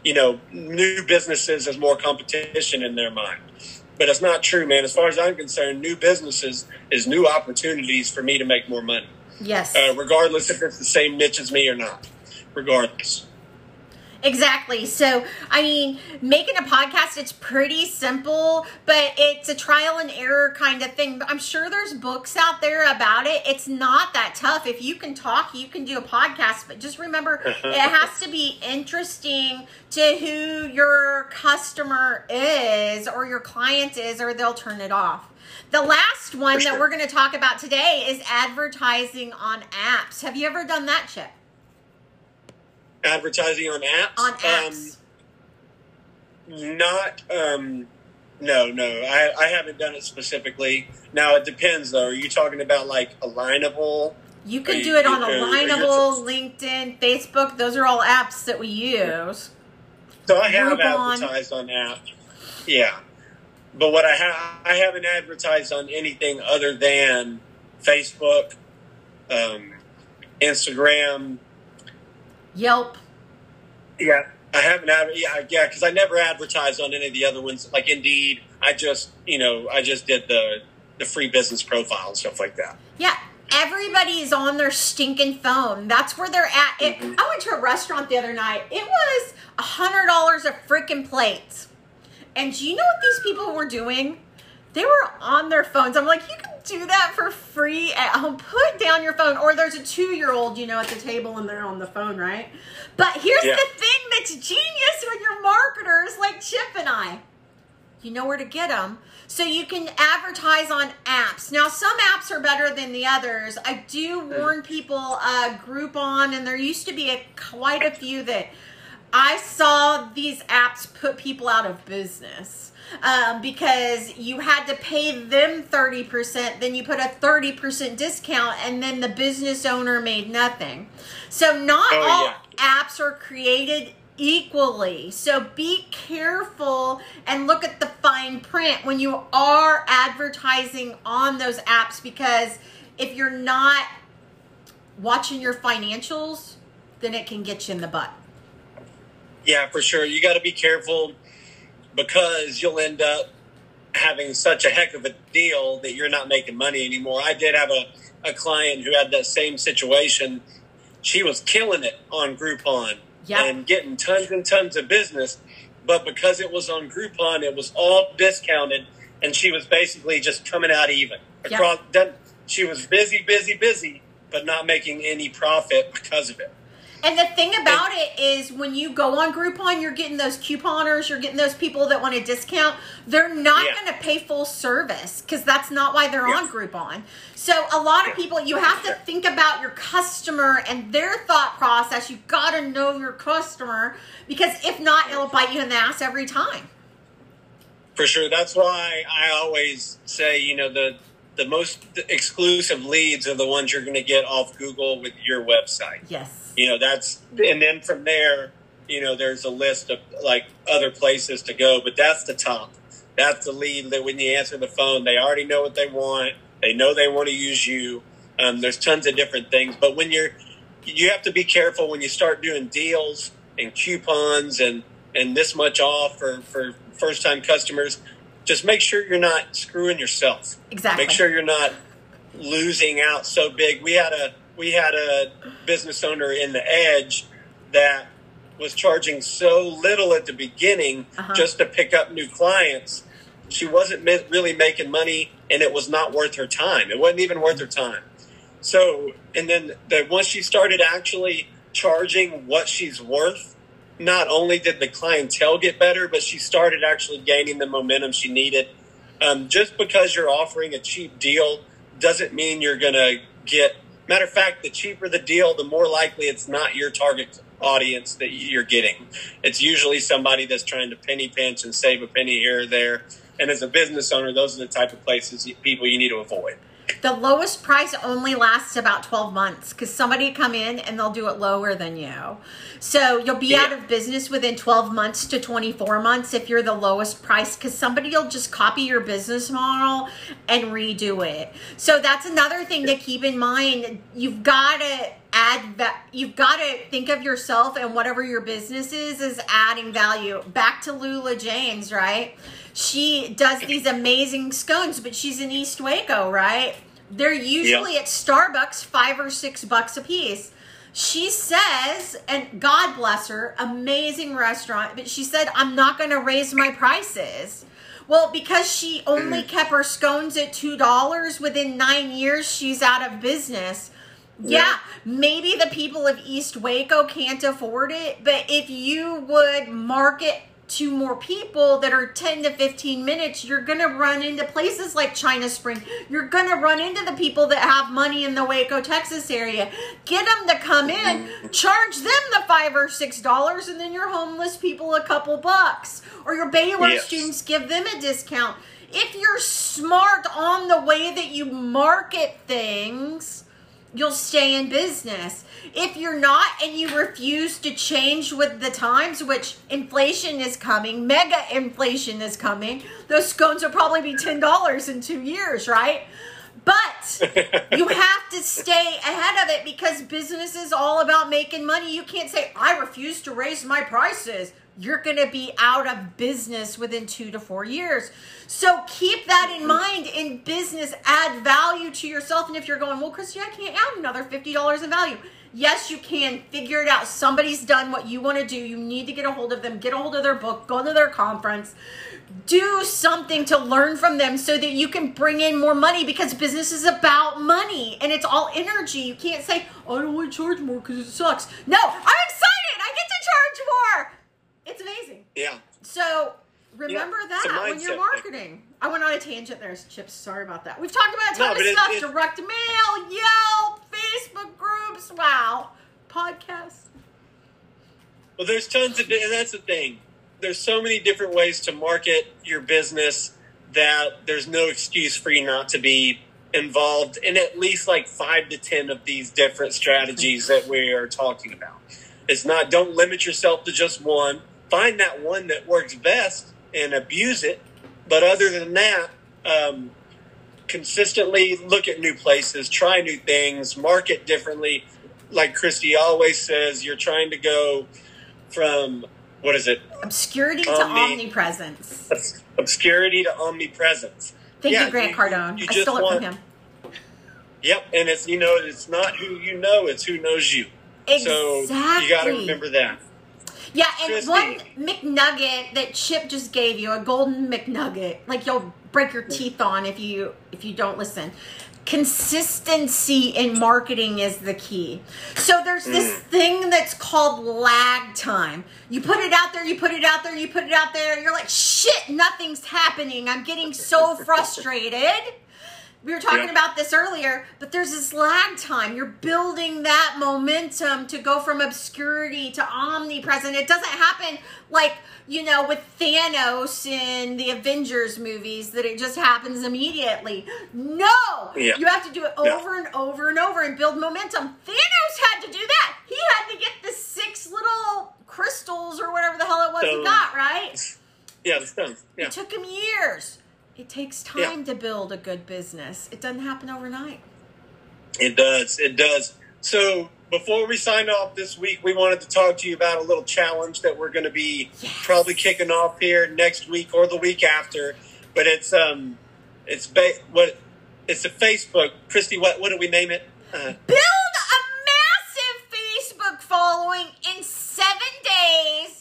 you know, new businesses as more competition in their mind. But it's not true, man. As far as I'm concerned, new businesses is new opportunities for me to make more money, Yes. uh, regardless if it's the same niche as me or not. Regardless. Exactly. So, I mean, making a podcast, it's pretty simple, but it's a trial and error kind of thing. But I'm sure there's books out there about it. It's not that tough. If you can talk, you can do a podcast. But just remember, it has to be interesting to who your customer is or your client is, or they'll turn it off. The last one For that we're going to talk about today is advertising on apps. Have you ever done that, Chip? Advertising on apps? On apps. Um, not, um, no, no. I, I haven't done it specifically. Now, it depends, though. Are you talking about like Alignable? You can do you- it on Alignable, LinkedIn, Facebook. Those are all apps that we use. So I have Groupon. advertised on apps. Yeah. But what I have, I haven't advertised on anything other than Facebook, um, Instagram. Yelp. Yeah. I haven't, adver- yeah, yeah, because I never advertised on any of the other ones, like Indeed. I just, you know, I just did the the free business profile and stuff like that. Yeah. Everybody is on their stinking phone. That's where they're at. It, Mhm. I went to a restaurant the other night. It was a hundred dollars a freaking plate. And do you know what these people were doing? They were on their phones. I'm like, you can do that for free at home. Put down your phone. Or there's a two year old, you know, at the table and they're on the phone, right? But here's Yeah. the thing that's genius with your marketers like Chip and I. You know where to get them. So you can advertise on apps. Now, some apps are better than the others. I do warn people, uh, Groupon, and there used to be a, quite a few that I saw these apps put people out of business um, because you had to pay them 30%, then you put a 30% discount, and then the business owner made nothing. So, not Oh, all yeah. apps are created equally. So, be careful and look at the fine print when you are advertising on those apps because if you're not watching your financials, then it can get you in the butt. Yeah, for sure. You got to be careful because you'll end up having such a heck of a deal that you're not making money anymore. I did have a, a client who had that same situation. She was killing it on Groupon Yeah. and getting tons and tons of business. But because it was on Groupon, it was all discounted, and she was basically just coming out even. Across, done- She was busy, busy, busy, but not making any profit because of it. And the thing about it is when you go on Groupon, you're getting those couponers, you're getting those people that want a discount. They're not Yeah. going to pay full service because that's not why they're on Groupon. So a lot of people, you have to think about your customer and their thought process. You've got to know your customer because if not, it'll bite you in the ass every time. For sure. That's why I always say, you know, the the most exclusive leads are the ones you're going to get off Google with your website. Yes. You know, that's and then from there, you know, there's a list of like other places to go, but that's the top. That's the lead that when you answer the phone, they already know what they want. They know they want to use you. Um, there's tons of different things, but when you're, you have to be careful when you start doing deals and coupons and and this much off for for first time customers. Just make sure you're not screwing yourself. Exactly. Make sure you're not losing out so big. We had a we had a business owner in the edge that was charging so little at the beginning Uh-huh. just to pick up new clients. She wasn't really making money, and it was not worth her time. It wasn't even worth her time. So, and then the, once she started actually charging what she's worth, not only did the clientele get better, but she started actually gaining the momentum she needed. Um, just because you're offering a cheap deal doesn't mean you're going to get. Matter of fact, the cheaper the deal, the more likely it's not your target audience that you're getting. It's usually somebody that's trying to penny pinch and save a penny here or there. And as a business owner, those are the type of places people you need to avoid. The lowest price only lasts about 12 months because somebody come in and they'll do it lower than you. So you'll be Yeah. out of business within 12 months to 24 months if you're the lowest price because somebody will just copy your business model and redo it. So that's another thing to keep in mind. You've got to add that you've got to think of yourself and whatever your business is is adding value back to Lula Jane's right she does these amazing scones but she's in east waco right they're usually at starbucks five or six bucks a piece she says and god bless her amazing restaurant but she said i'm not going to raise my prices well, because she only mm-hmm. kept her scones at two dollars within nine years, she's out of business. Yeah, Yeah. maybe the people of East Waco can't afford it, but if you would market to more people that are 10 to 15 minutes, you're going to run into places like China Spring. You're going to run into the people that have money in the Waco, Texas area. Get them to come in, charge them the 5 or 6 dollars and then your homeless people a couple bucks or your Baylor Yes. students give them a discount. If you're smart on the way that you market things, you'll stay in business. If you're not and you refuse to change with the times, which inflation is coming, mega inflation is coming, those scones will probably be $10 in two years, right? But you have to stay ahead of it because business is all about making money. You can't say, I refuse to raise my prices. You're going to be out of business within two to four years. So keep that in mind in business. Add value to yourself. And if you're going, well, Christy, I can't add another $50 in value. Yes, you can. Figure it out. Somebody's done what you want to do. You need to get a hold of them, get a hold of their book, go to their conference, do something to learn from them so that you can bring in more money because business is about money and it's all energy. You can't say, oh, I don't want to charge more because it sucks. No, I'm excited. I get to charge more. It's amazing. Yeah. So remember Yeah, that when you're thing. marketing. I went on a tangent there, Chips. Sorry about that. We've talked about a ton No, of it- stuff: it- direct mail, Yelp, Facebook groups. Wow, podcasts. Well, there's tons of, and that's the thing. There's so many different ways to market your business that there's no excuse for you not to be involved in at least like five to ten of these different strategies that we are talking about. It's not don't limit yourself to just one. Find that one that works best and abuse it. But other than that, um, consistently look at new places, try new things, market differently. Like Christy always says, you're trying to go from what is it, Obscurity to omnipresence. Obs- obscurity to omnipresence. Thank Yeah, you, Grant you- Cardone. you I just stole it want- from him. Yep, and it's you know it's not who you know, it's who knows you. Exactly. So you got to remember that. Yeah, and Christy. one McNugget that Chip just gave you, a golden McNugget, like you'll break your teeth on if you if you don't listen. Consistency in marketing is the key. So there's this mm. thing that's called lag time. You put it out there, you put it out there, you put it out there, you're like, shit, nothing's happening. I'm getting so frustrated. We were talking Yeah. about this earlier, but there's this lag time. You're building that momentum to go from obscurity to omnipresent. It doesn't happen like, you know, with Thanos in the Avengers movies that it just happens immediately. No! Yeah. You have to do it Yeah. over and over and over and build momentum. Thanos had to do that. He had to get the six little crystals or whatever the hell it was he got, right? Yeah, the stones. Yeah. It took him years. It takes time Yeah. to build a good business. It doesn't happen overnight. It does. It does. So before we sign off this week, we wanted to talk to you about a little challenge that we're going to be Yes. probably kicking off here next week or the week after. But it's um, it's ba- what it's a Facebook. Christy, what what do we name it? Uh, Build a massive Facebook following in seven days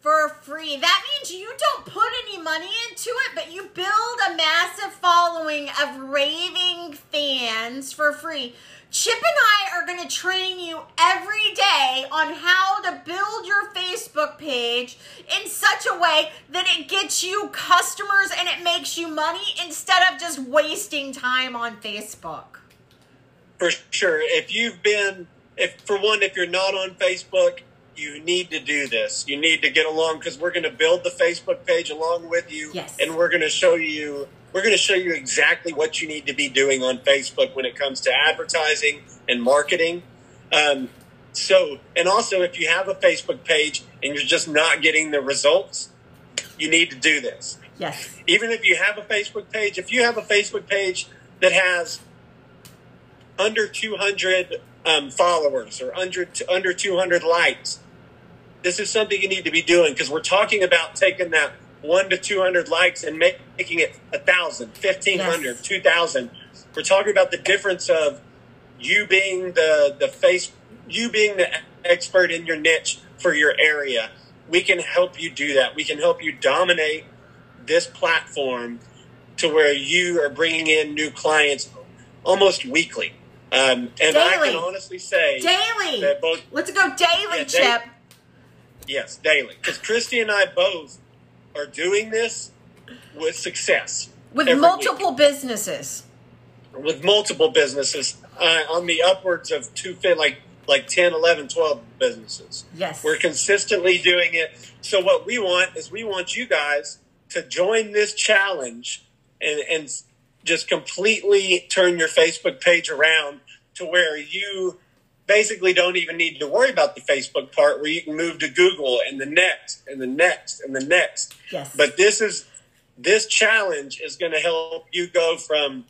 for free. That means you don't put any money into it, but you build a massive following of raving fans for free. Chip and I are going to train you every day on how to build your Facebook page in such a way that it gets you customers and it makes you money instead of just wasting time on Facebook. for sure. If you've been, if for one, if you're not on Facebook, you need to do this. You need to get along because we're going to build the Facebook page along with you, Yes. and we're going to show you we're going to show you exactly what you need to be doing on Facebook when it comes to advertising and marketing. Um, so, and also if you have a Facebook page and you're just not getting the results, you need to do this. Yes. Even if you have a Facebook page, if you have a Facebook page that has under 200 um, followers or under under 200 likes, this is something you need to be doing because we're talking about taking that one to 200 likes and make, making it a thousand, 1500, Yes. 2000. We're talking about the difference of you being the, the face, you being the expert in your niche for your area. We can help you do that. We can help you dominate this platform to where you are bringing in new clients almost weekly. Um, and I Daily. can honestly say Daily. both Let's go daily, Yeah, Chip. Yes, daily. Because Christy and I both are doing this with success. With multiple businesses. with multiple businesses uh, on the upwards of two fit like like 10, 11, 12 businesses. Yes. We're consistently doing it. So what we want is we want you guys to join this challenge and and just completely turn your Facebook page around to where you basically don't even need to worry about the Facebook part where you can move to Google and the next and the next and the next. Yes. But this is this challenge is going to help you go from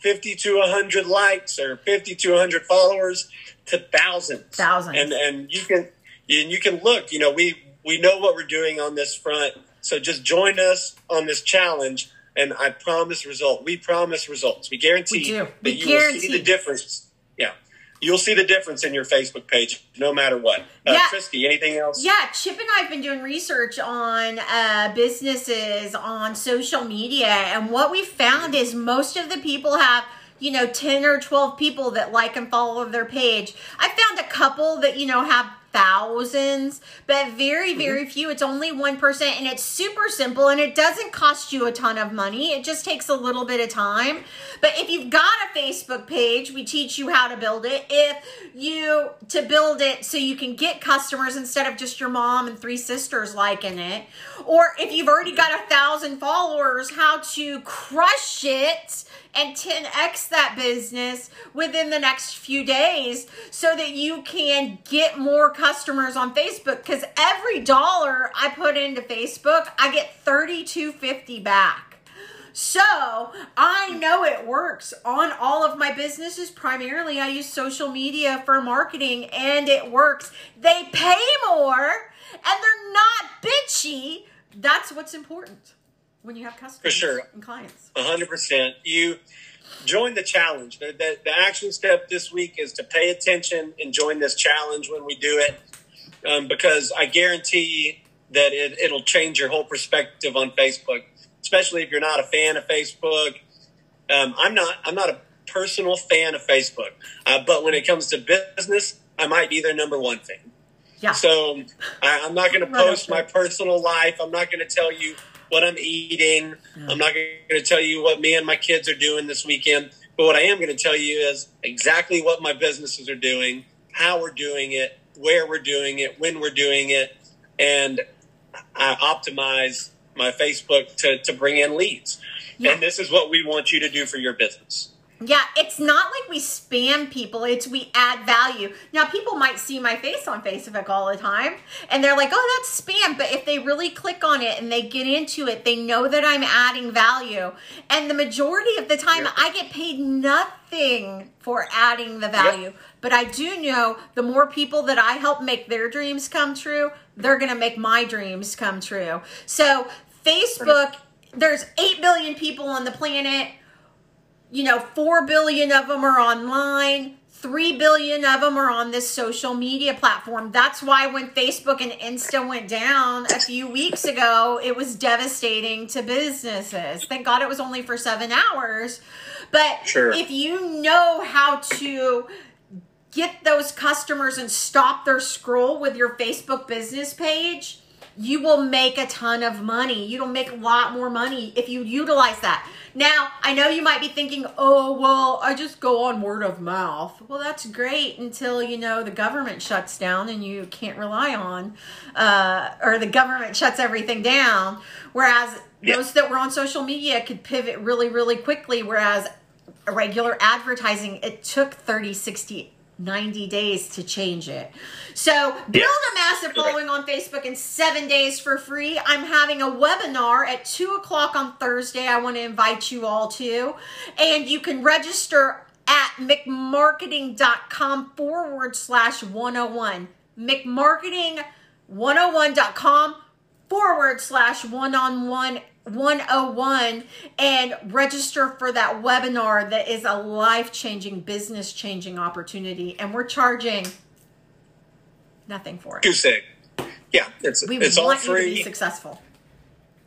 50 to 100 likes or 50 to 100 followers to thousands. Thousands. And and you can and you can look, you know, we we know what we're doing on this front. So just join us on this challenge and I promise result. We promise results. We guarantee We do. that We you will see guarantee. the difference. You'll see the difference in your Facebook page no matter what. Uh, Yeah. Christy, anything else? Yeah, Chip and I have been doing research on uh, businesses on social media, and what we found is most of the people have, you know, 10 or 12 people that like and follow their page. I found a couple that, you know, have thousands, but very, mm-hmm. very few. It's only 1%, and it's super simple, and it doesn't cost you a ton of money. It just takes a little bit of time. But if you've got a Facebook page, we teach you how to build it. If you to build it so you can get customers instead of just your mom and three sisters liking it, or if you've already got a thousand followers, how to crush it and 10x that business within the next few days so that you can get more customers on Facebook because every dollar I put into Facebook, I get 3250 back. So I know it works on all of my businesses. Primarily, I use social media for marketing and it works. They pay more and they're not bitchy. That's what's important when you have customers For sure. and clients. Hundred percent. You join the challenge. The, the, the action step this week is to pay attention and join this challenge when we do it, um, because I guarantee that it, it'll change your whole perspective on Facebook. Especially if you're not a fan of Facebook. Um, I'm not. I'm not a personal fan of Facebook, uh, but when it comes to business, I might be their number one fan. Yeah. So I, I'm not going to post my personal life. I'm not going to tell you what I'm eating. I'm not going to tell you what me and my kids are doing this weekend. But what I am going to tell you is exactly what my businesses are doing, how we're doing it, where we're doing it, when we're doing it, and I optimize my Facebook to, to bring in leads. Yeah. And this is what we want you to do for your business. Yeah, it's not like we spam people, it's we add value. Now, people might see my face on Facebook all the time and they're like, oh, that's spam. But if they really click on it and they get into it, they know that I'm adding value. And the majority of the time, Yeah. I get paid nothing for adding the value. But I do know the more people that I help make their dreams come true, they're going to make my dreams come true. So, Facebook, there's 8 billion people on the planet you know, 4 billion of them are online. 3 billion of them are on this social media platform. That's why when Facebook and Insta went down a few weeks ago, it was devastating to businesses. Thank God it was only for seven hours. But Sure. if you know how to get those customers and stop their scroll with your Facebook business page, you will make a ton of money. You'll make a lot more money if you utilize that. Now, I know you might be thinking, oh, well, I just go on word of mouth. Well, that's great until, you know, the government shuts down and you can't rely on, uh, or the government shuts everything down. Whereas yeah. those that were on social media could pivot really, really quickly, whereas regular advertising, it took 30, 60, 90 days to change it. So build a massive following on Facebook in seven days for free. I'm having a webinar at two o'clock on Thursday. I want to invite you all to, and you can register at mcmarketing.com forward slash 101. McMarketing101.com forward slash one on one 101 and register for that webinar that is a life changing, business changing opportunity. And we're charging nothing for it. You say, yeah, it's, we it's all free. to be successful.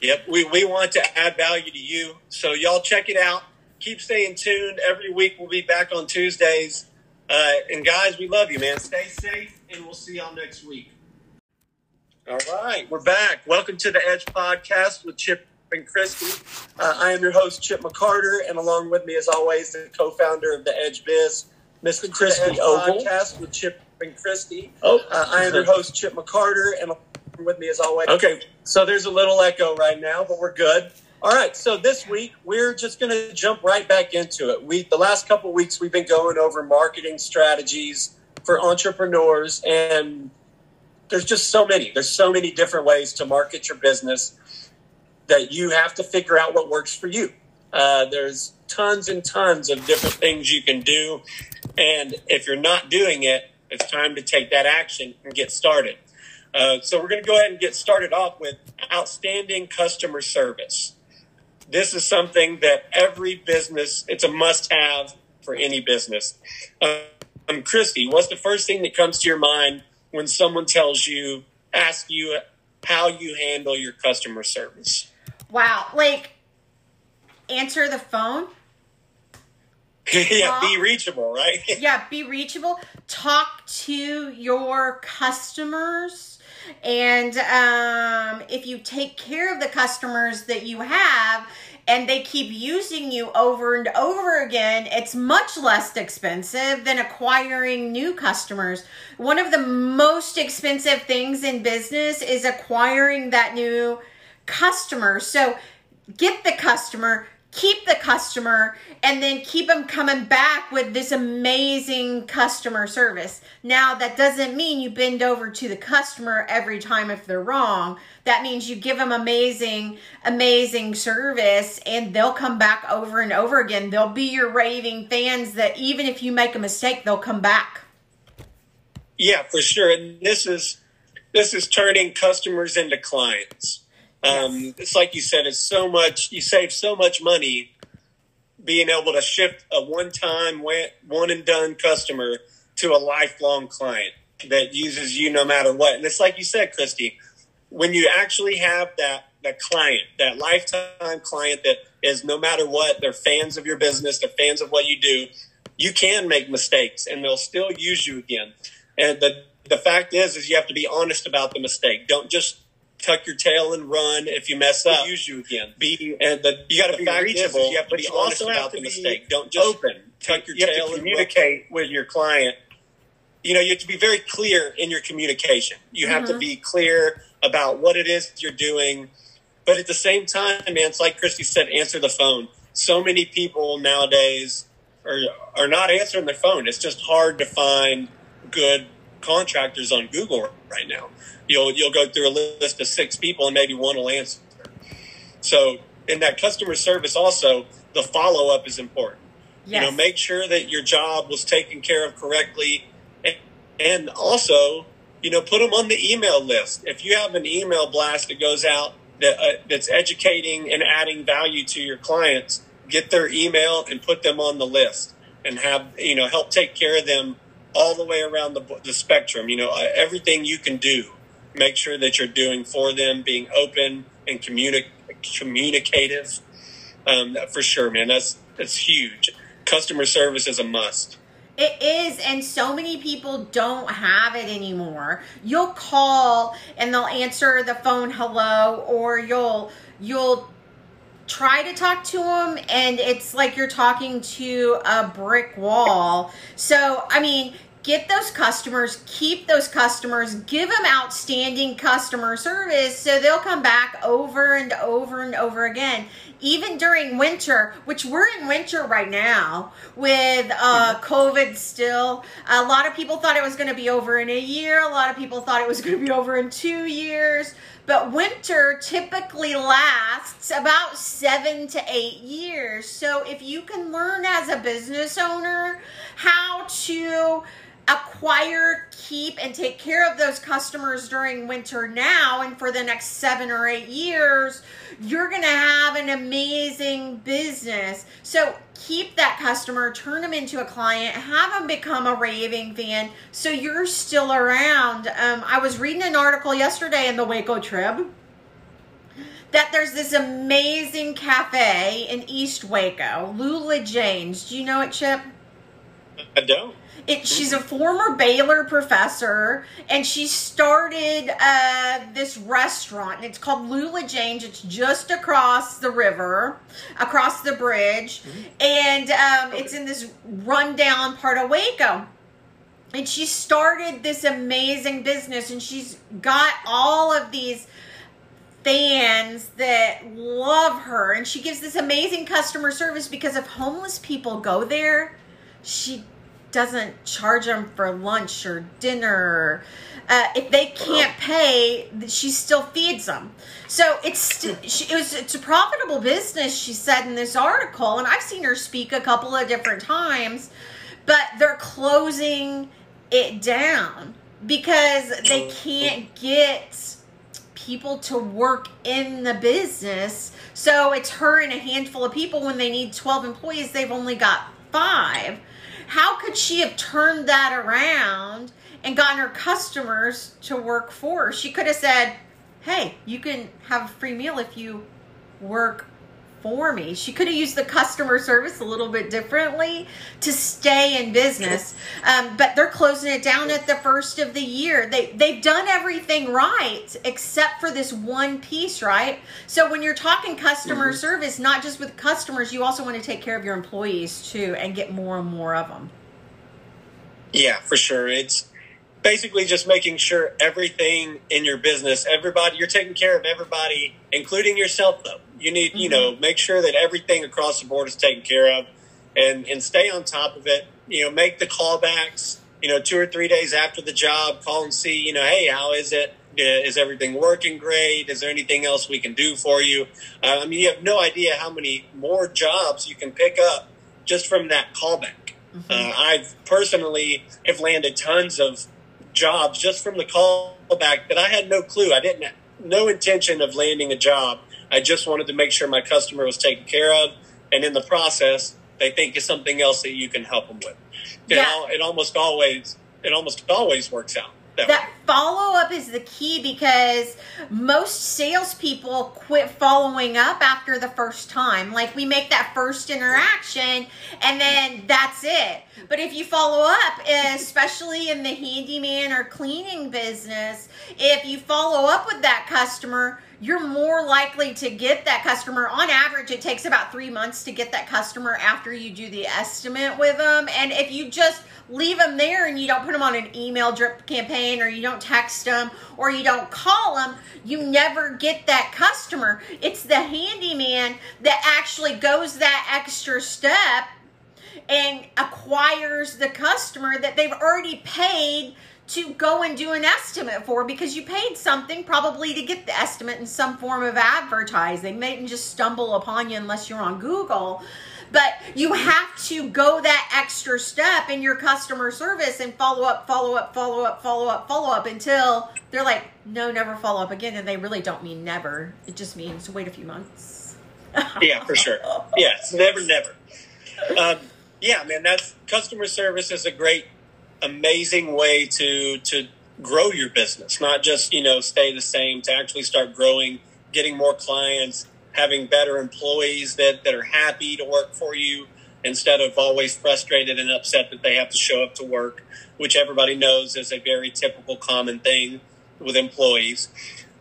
Yep, we, we want to add value to you. So y'all check it out. Keep staying tuned. Every week we'll be back on Tuesdays. Uh, and guys, we love you, man. Stay safe, and we'll see y'all next week. All right, we're back. Welcome to the Edge Podcast with Chip and Christy. Uh, I am your host, Chip McCarter, and along with me, as always, the co-founder of the Edge Biz, Mr. Christy Ogle. Podcast with Chip and Christy. Oh, uh, I am your host, Chip McCarter, and with me as always. Okay, so there's a little echo right now, but we're good. All right, so this week we're just going to jump right back into it. We the last couple weeks we've been going over marketing strategies for entrepreneurs, and there's just so many. There's so many different ways to market your business that you have to figure out what works for you. Uh, there's tons and tons of different things you can do. And if you're not doing it, it's time to take that action and get started. Uh, so we're going to go ahead and get started off with outstanding customer service. This is something that every business, it's a must have for any business. Um, Christy, what's the first thing that comes to your mind when someone tells you, ask you how you handle your customer service? Wow. Like, answer the phone. yeah, Talk. be reachable, right? yeah, be reachable. Talk to your customers. And um, if you take care of the customers that you have and they keep using you over and over again, it's much less expensive than acquiring new customers. One of the most expensive things in business is acquiring that new customer. So get the customer, keep the customer, and then keep them coming back with this amazing customer service. Now, that doesn't mean you bend over to the customer every time if they're wrong. That means you give them amazing, amazing service and they'll come back over and over again. They'll be your raving fans that even if you make a mistake, they'll come back. Yeah, for sure. And this is this is turning customers into clients. Um, It's like you said, it's so much, you save so much money being able to shift a one time, one and done customer to a lifelong client that uses you no matter what. And it's like you said, Christy, when you actually have that, that client, that lifetime client that is no matter what, they're fans of your business, they're fans of what you do, you can make mistakes and they'll still use you again. And the, the fact is, is you have to be honest about the mistake. Don't just tuck your tail and run if you mess up. Use you again. Be and the you got to be reachable. Is, you have to be honest about the mistake. Don't just open. Tuck your you tail and communicate with your client. You know, you have to be very clear in your communication. You have mm-hmm. to be clear about what it is you're doing. But at the same time, man, it's like Christy said, answer the phone. So many people nowadays are are not answering their phone. It's just hard to find good contractors on Google right now you'll you'll go through a list of six people and maybe one will answer. So in that customer service, also the follow up is important. Yes. You know, make sure that your job was taken care of correctly, and, and also, you know, put them on the email list. If you have an email blast that goes out that uh, that's educating and adding value to your clients, get their email and put them on the list, and have you know help take care of them all the way around the, the spectrum. You know, everything you can do make sure that you're doing for them, being open and communi- communicative. Um, for sure, man. That's that's huge. Customer service is a must. It is, and so many people don't have it anymore. You'll call and they'll answer the phone hello, or you'll you'll try to talk to them and it's like you're talking to a brick wall. So, I mean, get those customers, keep those customers, give them outstanding customer service so they'll come back over and over and over again. Even during winter, which we're in winter right now with uh. COVID still. A lot of people thought it was going to be over in a year. A lot of people thought it was going to be over in two years. But winter typically lasts about seven to eight years. So if you can learn as a business owner how to acquire, keep, and take care of those customers during winter now and for the next seven or eight years, you're going to have an amazing business. So keep that customer, turn them into a client, have them become a raving fan so you're still around. Um, I was reading an article yesterday in the Waco Trib that there's this amazing cafe in East Waco, Lula Jane's. Do you know it, Chip? I don't. It, she's a former Baylor professor, and she started uh, this restaurant, and it's called Lula Jane's. It's just across the river, across the bridge, mm-hmm. and um, okay. it's in this rundown part of Waco. And she started this amazing business, and she's got all of these fans that love her, and she gives this amazing customer service because if homeless people go there, she doesn't charge them for lunch or dinner. Uh, if they can't pay, she still feeds them. So it's st- she, it was it's a profitable business. She said in this article, and I've seen her speak a couple of different times, but they're closing it down because they can't get people to work in the business. So it's her and a handful of people. When they need twelve employees, they've only got five. How could she have turned that around and gotten her customers to work for her? She could have said, hey, you can have a free meal if you work for me. She could have used the customer service a little bit differently to stay in business. Um, but they're closing it down at the first of the year. They they've done everything right except for this one piece, right? So when you're talking customer mm-hmm. service, not just with customers, you also want to take care of your employees too and get more and more of them. Yeah, for sure. It's basically just making sure everything in your business, everybody, you're taking care of everybody, including yourself, though. You need, mm-hmm. you know, mm-hmm. make sure that everything across the board is taken care of and, and stay on top of it. You know, make the callbacks, you know, two or three days after the job, call and see, you know, hey, how is it? Is everything working great? Is there anything else we can do for you? Uh, I mean, you have no idea how many more jobs you can pick up just from that callback. Mm-hmm. Uh, I've personally have landed tons of jobs just from the callback that I had no clue. I didn't no intention of landing a job. I just wanted to make sure my customer was taken care of, and in the process, they think it's something else that you can help them with. You Yeah. it almost always it almost always works out that, that follow up is the key because most salespeople quit following up after the first time. Like we make that first interaction and then that's it. But if you follow up, especially in the handyman or cleaning business, if you follow up with that customer, you're more likely to get that customer. On average, it takes about three months to get that customer after you do the estimate with them. And if you just leave them there and you don't put them on an email drip campaign or you don't text them or you don't call them, you never get that customer. It's the handyman that actually goes that extra step and acquires the customer that they've already paid to go and do an estimate for because you paid something probably to get the estimate in some form of advertising. They didn't just stumble upon you unless you're on Google. But you have to go that extra step in your customer service and follow up, follow up, follow up, follow up, follow up until they're like, no, never follow up again. And they really don't mean never. It just means wait a few months. yeah, for sure. Yeah, it's never, never. Um, yeah, man, that's customer service is a great, amazing way to to grow your business. Not just you know stay the same. To actually start growing, getting more clients, having better employees that, that are happy to work for you instead of always frustrated and upset that they have to show up to work, which everybody knows is a very typical common thing with employees.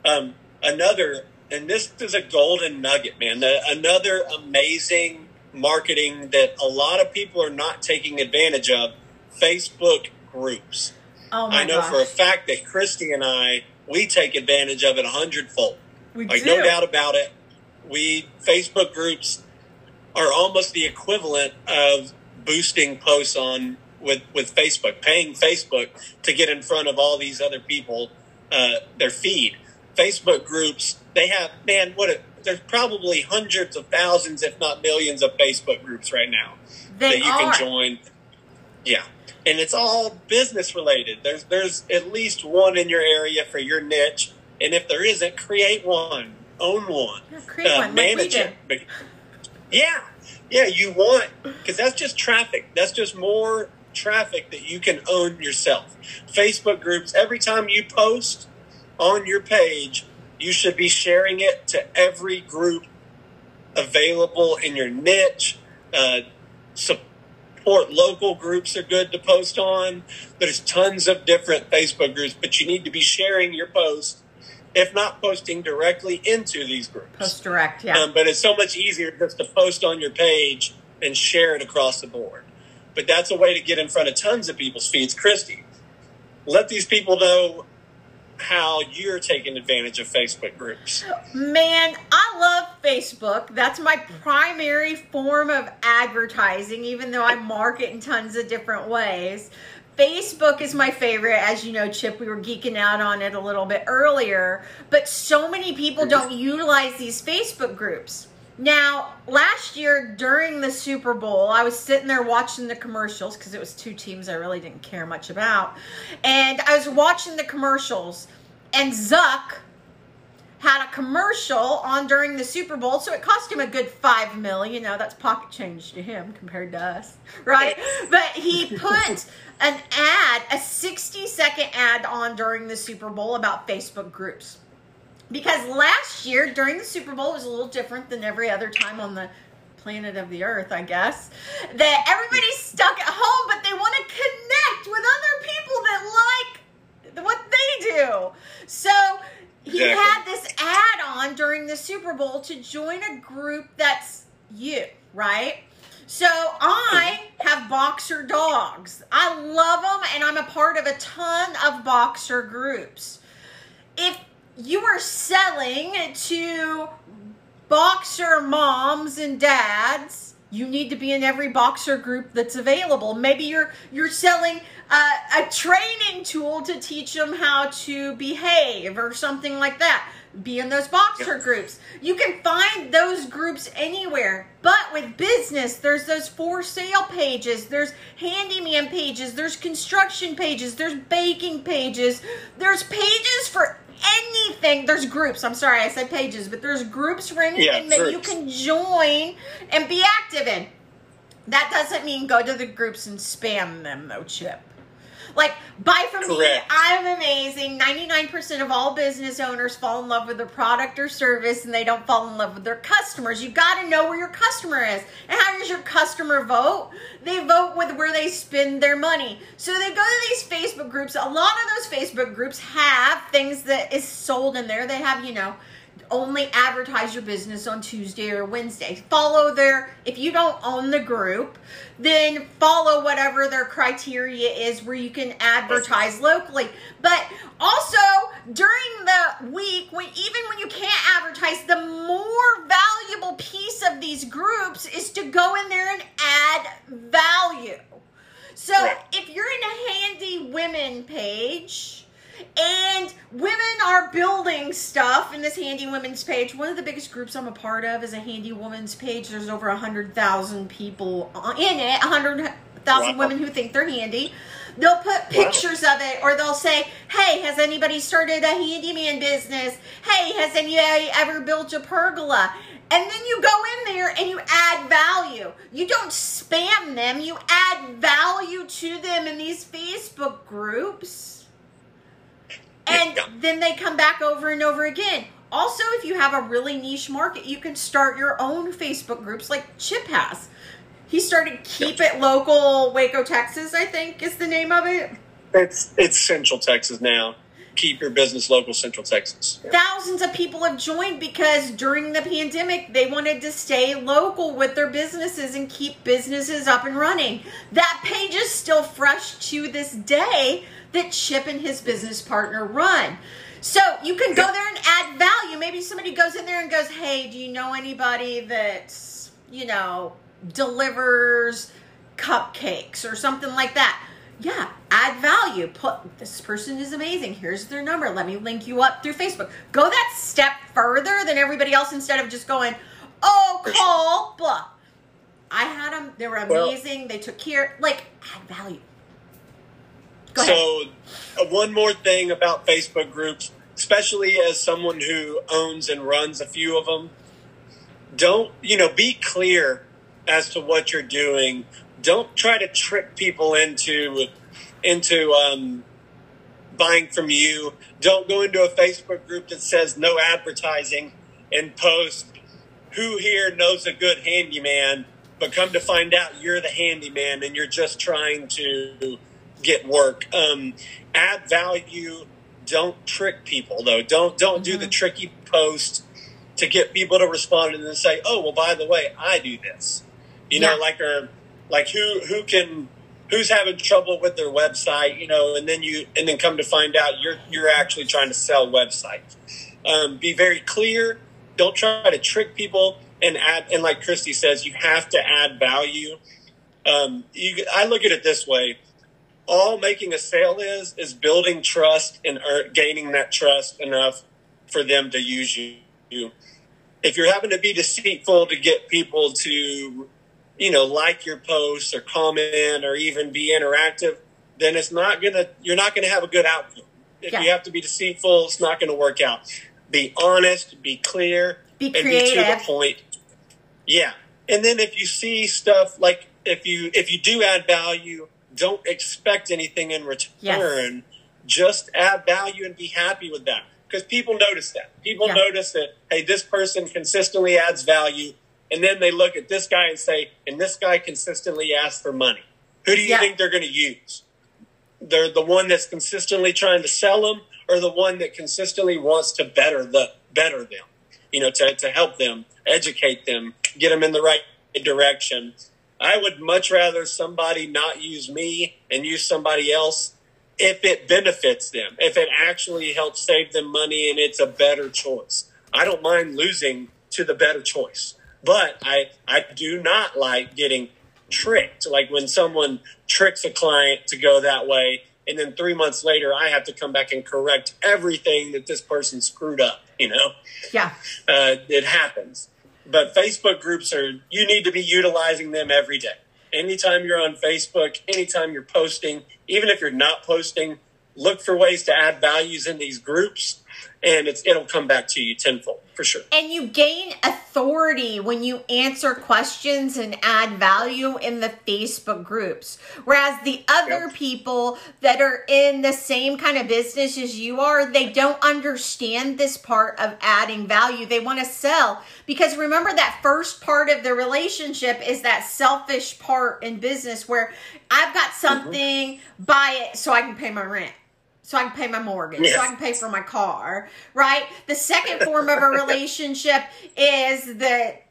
Um, another, and this is a golden nugget, man, another amazing marketing that a lot of people are not taking advantage of Facebook groups. Oh my I know gosh. for a fact that Christy and I we take advantage of it a hundredfold. we Like do. no doubt about it. We Facebook groups are almost the equivalent of boosting posts on with with Facebook, paying Facebook to get in front of all these other people uh, their feed. Facebook groups they have man what a, there's probably hundreds of thousands, if not millions, of Facebook groups right now They that you are. can join. Yeah. And it's all business related. There's there's at least one in your area for your niche. And if there isn't, create one. Own one. Create Uh, one, manage do. it. Yeah. Yeah, you want because that's just traffic. That's just more traffic that you can own yourself. Facebook groups, every time you post on your page, you should be sharing it to every group available in your niche. Uh, support local groups are good to post on. There's tons of different Facebook groups, but you need to be sharing your post, if not posting directly into these groups. Post direct, yeah. Um, but it's so much easier just to post on your page and share it across the board. But that's a way to get in front of tons of people's feeds. Christy, let these people know how you're taking advantage of Facebook groups. Man, I love Facebook. That's my primary form of advertising, even though I market in tons of different ways. Facebook is my favorite. As you know, Chip, we were geeking out on it a little bit earlier. But so many people don't utilize these Facebook groups. Now, last year during the Super Bowl, I was sitting there watching the commercials because it was two teams I really didn't care much about. And I was watching the commercials, and Zuck had a commercial on during the Super Bowl, so it cost him a good five mil. You know, that's pocket change to him compared to us, right? But he put an ad, a 60 second ad on during the Super Bowl about Facebook groups. Because last year during the Super Bowl it was a little different than every other time on the planet of the earth, I guess. That everybody's stuck at home, but they want to connect with other people that like what they do. So he Exactly. had this ad on during the Super Bowl to join a group that's you, right? So I mm-hmm. have boxer dogs. I love them and I'm a part of a ton of boxer groups. If you are selling to boxer moms and dads, you need to be in every boxer group that's available. Maybe you're you're selling uh, a training tool to teach them how to behave or something like that. Be in those boxer groups. You can find those groups anywhere. But with business, there's those for sale pages, there's handyman pages, there's construction pages, there's baking pages, there's pages for anything. There's groups. I'm sorry, I said pages, but there's groups for anything that you can join and be active in. That doesn't mean go to the groups and spam them, though, Chip. Like, buy from me. I'm amazing. 99% of all business owners fall in love with their product or service and they don't fall in love with their customers. You got to know where your customer is. And how does your customer vote? They vote with where they spend their money. So they go to these Facebook groups. A lot of those Facebook groups have things that is sold in there. They have, you know, only advertise your business on Tuesday or Wednesday. Follow their, if you don't own the group, then follow whatever their criteria is where you can advertise locally. But also during the week, when even when you can't advertise, the more valuable piece of these groups is to go in there and add value. So if you're in a handy women page, and women are building stuff in this handy women's page. One of the biggest groups I'm a part of is a handy women's page. There's over a hundred thousand people in it, a hundred thousand Wow. women who think they're handy. They'll put pictures of it, or they'll say, "Hey, has anybody started a handyman business? Hey, has anybody ever built a pergola?" And then you go in there and you add value. You don't spam them. You add value to them in these Facebook groups. And then they come back over and over again. Also, if you have a really niche market, you can start your own Facebook groups like Chip has. He started Keep It Local Waco, Texas, I think is the name of it. It's it's Central Texas now. Keep your business local, Central Texas. Thousands of people have joined because during the pandemic, they wanted to stay local with their businesses and keep businesses up and running. That page is still fresh to this day that Chip and his business partner run. So you can go there and add value. Maybe somebody goes in there and goes, Hey, do you know anybody that's, you know, delivers cupcakes or something like that? Yeah, add value. Put this person is amazing. Here's their number. Let me link you up through Facebook. Go that step further than everybody else instead of just going, oh, call, blah. I had them. They were amazing. Well, they took care. Like, add value. So, uh, one more thing about Facebook groups, especially as someone who owns and runs a few of them, don't, you know, be clear as to what you're doing don't try to trick people into into um, buying from you. Don't go into a Facebook group that says no advertising and post who here knows a good handyman, but come to find out you're the handyman and you're just trying to get work. Um, add value. Don't trick people though. Don't don't mm-hmm. do the mm-hmm. tricky post to get people to respond and then say, "Oh, well, by the way, I do this." You yeah. know, like or like who who can who's having trouble with their website, you know, and then you and then come to find out you're you're actually trying to sell websites. Um, be very clear. Don't try to trick people and add. And like Christy says, you have to add value. Um, you, I look at it this way: all making a sale is is building trust and er, gaining that trust enough for them to use you. If you're having to be deceitful to get people to you know, like your posts or comment or even be interactive, then it's not gonna you're not gonna have a good outcome. If yeah. you have to be deceitful, it's not gonna work out. Be honest, be clear, be and be to the point. Yeah. And then if you see stuff like if you if you do add value, don't expect anything in return. Yes. Just add value and be happy with that. Because people notice that. People yeah. notice that, hey, this person consistently adds value and then they look at this guy and say, and this guy consistently asks for money. Who do you yeah. think they're going to use? They're the one that's consistently trying to sell them, or the one that consistently wants to better the better them. You know, to to help them, educate them, get them in the right direction. I would much rather somebody not use me and use somebody else if it benefits them, if it actually helps save them money and it's a better choice. I don't mind losing to the better choice. But I, I do not like getting tricked. Like when someone tricks a client to go that way, and then three months later, I have to come back and correct everything that this person screwed up. You know, yeah, uh, it happens. But Facebook groups are you need to be utilizing them every day. Anytime you're on Facebook, anytime you're posting, even if you're not posting, look for ways to add values in these groups and it's it'll come back to you tenfold for sure. And you gain authority when you answer questions and add value in the Facebook groups. Whereas the other yep. people that are in the same kind of business as you are, they don't understand this part of adding value. They want to sell because remember that first part of the relationship is that selfish part in business where I've got mm-hmm. something, mm-hmm. buy it so I can pay my rent so I can pay my mortgage, yes. so I can pay for my car, right? The second form of a relationship is that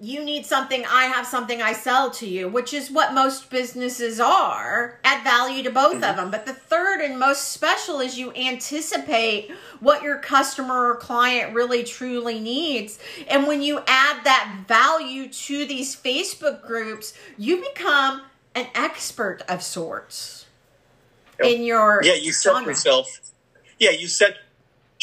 you need something, I have something, I sell to you, which is what most businesses are. Add value to both mm-hmm. of them. But the third and most special is you anticipate what your customer or client really truly needs. And when you add that value to these Facebook groups, you become an expert of sorts in your yeah you set genre. yourself yeah you set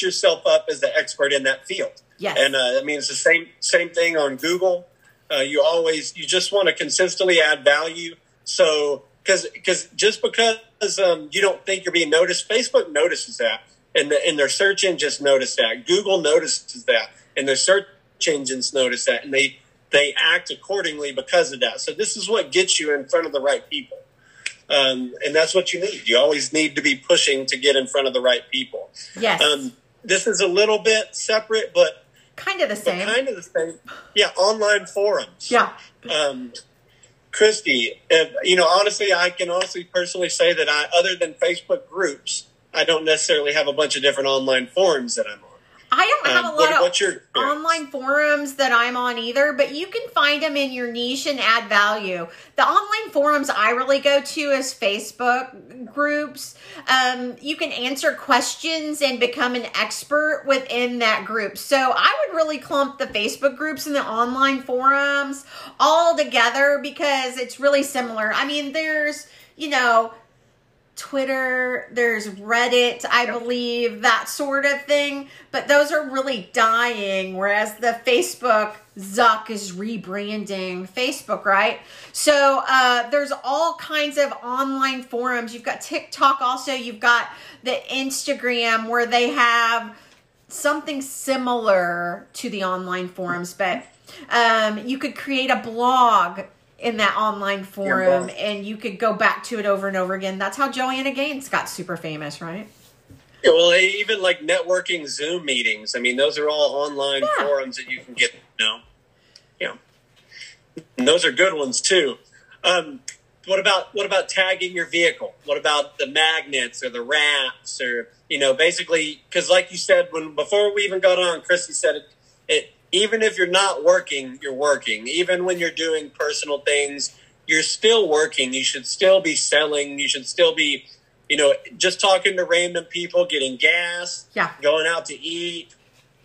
yourself up as the expert in that field. Yes. And uh, i mean it's the same same thing on google. Uh, you always you just want to consistently add value. So because because just because um, you don't think you're being noticed facebook notices that. And, the, and their search engines notice that. Google notices that. And their search engines notice that. And they they act accordingly because of that. So this is what gets you in front of the right people um, and that's what you need. You always need to be pushing to get in front of the right people. Yes. Um, this is a little bit separate, but kind of the same. Kind of the same. Yeah, online forums. Yeah. Um, Christy, if, you know, honestly, I can honestly personally say that I, other than Facebook groups, I don't necessarily have a bunch of different online forums that I'm. I don't have Um, a what- lot what's of your online forums that I'm on either, but you can find them in your niche and add value. The online forums I really go to is Facebook groups. Um, you can answer questions and become an expert within that group. So I would really clump the Facebook groups and the online forums all together because it's really similar. I mean, there's, you know, Twitter, there's Reddit, I believe, that sort of thing. But those are really dying, whereas the Facebook Zuck is rebranding Facebook, right? So uh, there's all kinds of online forums. You've got TikTok, also, you've got the Instagram where they have something similar to the online forums, but um, you could create a blog in that online forum and you could go back to it over and over again. That's how Joanna Gaines got super famous, right? Yeah, well, even like networking Zoom meetings. I mean, those are all online Yeah. forums that you can get. You know, yeah, and those are good ones too. Um, what about what about tagging your vehicle? What about the magnets or the wraps or you know, basically because like you said when before we even got on, Christy said it. It even if you're not working, you're working. Even when you're doing personal things, you're still working. You should still be selling. You should still be, you know, just talking to random people, getting gas, Yeah. going out to eat.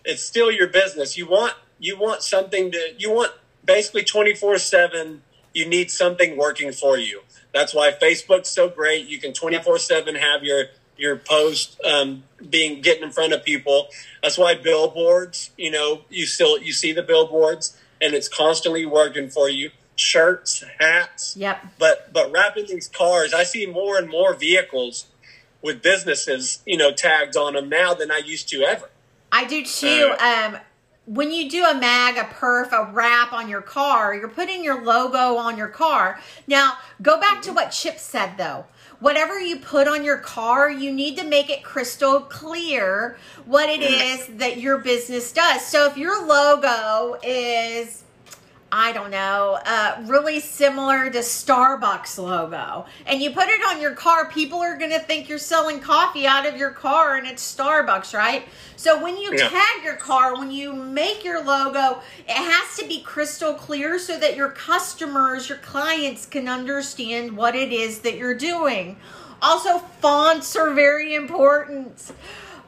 It's still your business. You want you want something to you want basically 24/7 you need something working for you. That's why Facebook's so great. You can 24/7 have your your post um, being getting in front of people. That's why billboards, you know, you still you see the billboards and it's constantly working for you. Shirts, hats, Yep. but but wrapping these cars, I see more and more vehicles with businesses, you know, tagged on them now than I used to ever. I do too. Uh, Um, when you do a mag, a perf, a wrap on your car, you're putting your logo on your car. Now, go back to what Chip said though. Whatever you put on your car, you need to make it crystal clear what it mm. is that your business does. So if your logo is I don't know, uh, really similar to Starbucks logo. And you put it on your car, people are going to think you're selling coffee out of your car and it's Starbucks, right? So when you Yeah. tag your car, when you make your logo, it has to be crystal clear so that your customers, your clients can understand what it is that you're doing. Also, fonts are very important.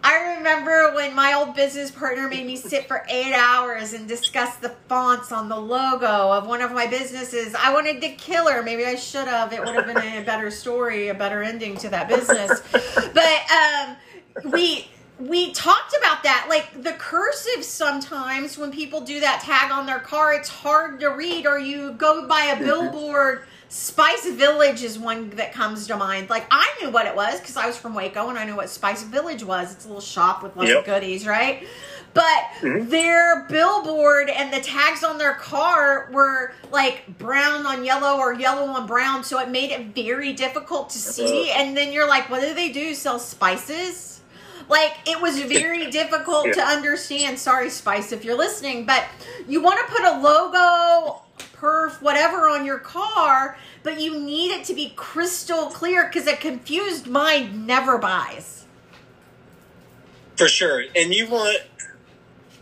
I remember when my old business partner made me sit for eight hours and discuss the fonts on the logo of one of my businesses. I wanted to kill her. Maybe I should have. It would have been a better story, a better ending to that business. But um, we we talked about that. Like the cursive sometimes when people do that tag on their car, it's hard to read, or you go by a billboard. Spice Village is one that comes to mind. Like I knew what it was because I was from Waco and I knew what Spice Village was. It's a little shop with lots Yep. of goodies, right? But mm-hmm. their billboard and the tags on their car were like brown on yellow or yellow on brown, so it made it very difficult to see. And then you're like, what do they do? Sell spices? Like it was very difficult to understand. Sorry, Spice, if you're listening, but you want to put a logo, perf, whatever on your car, but you need it to be crystal clear because a confused mind never buys. For sure. And you want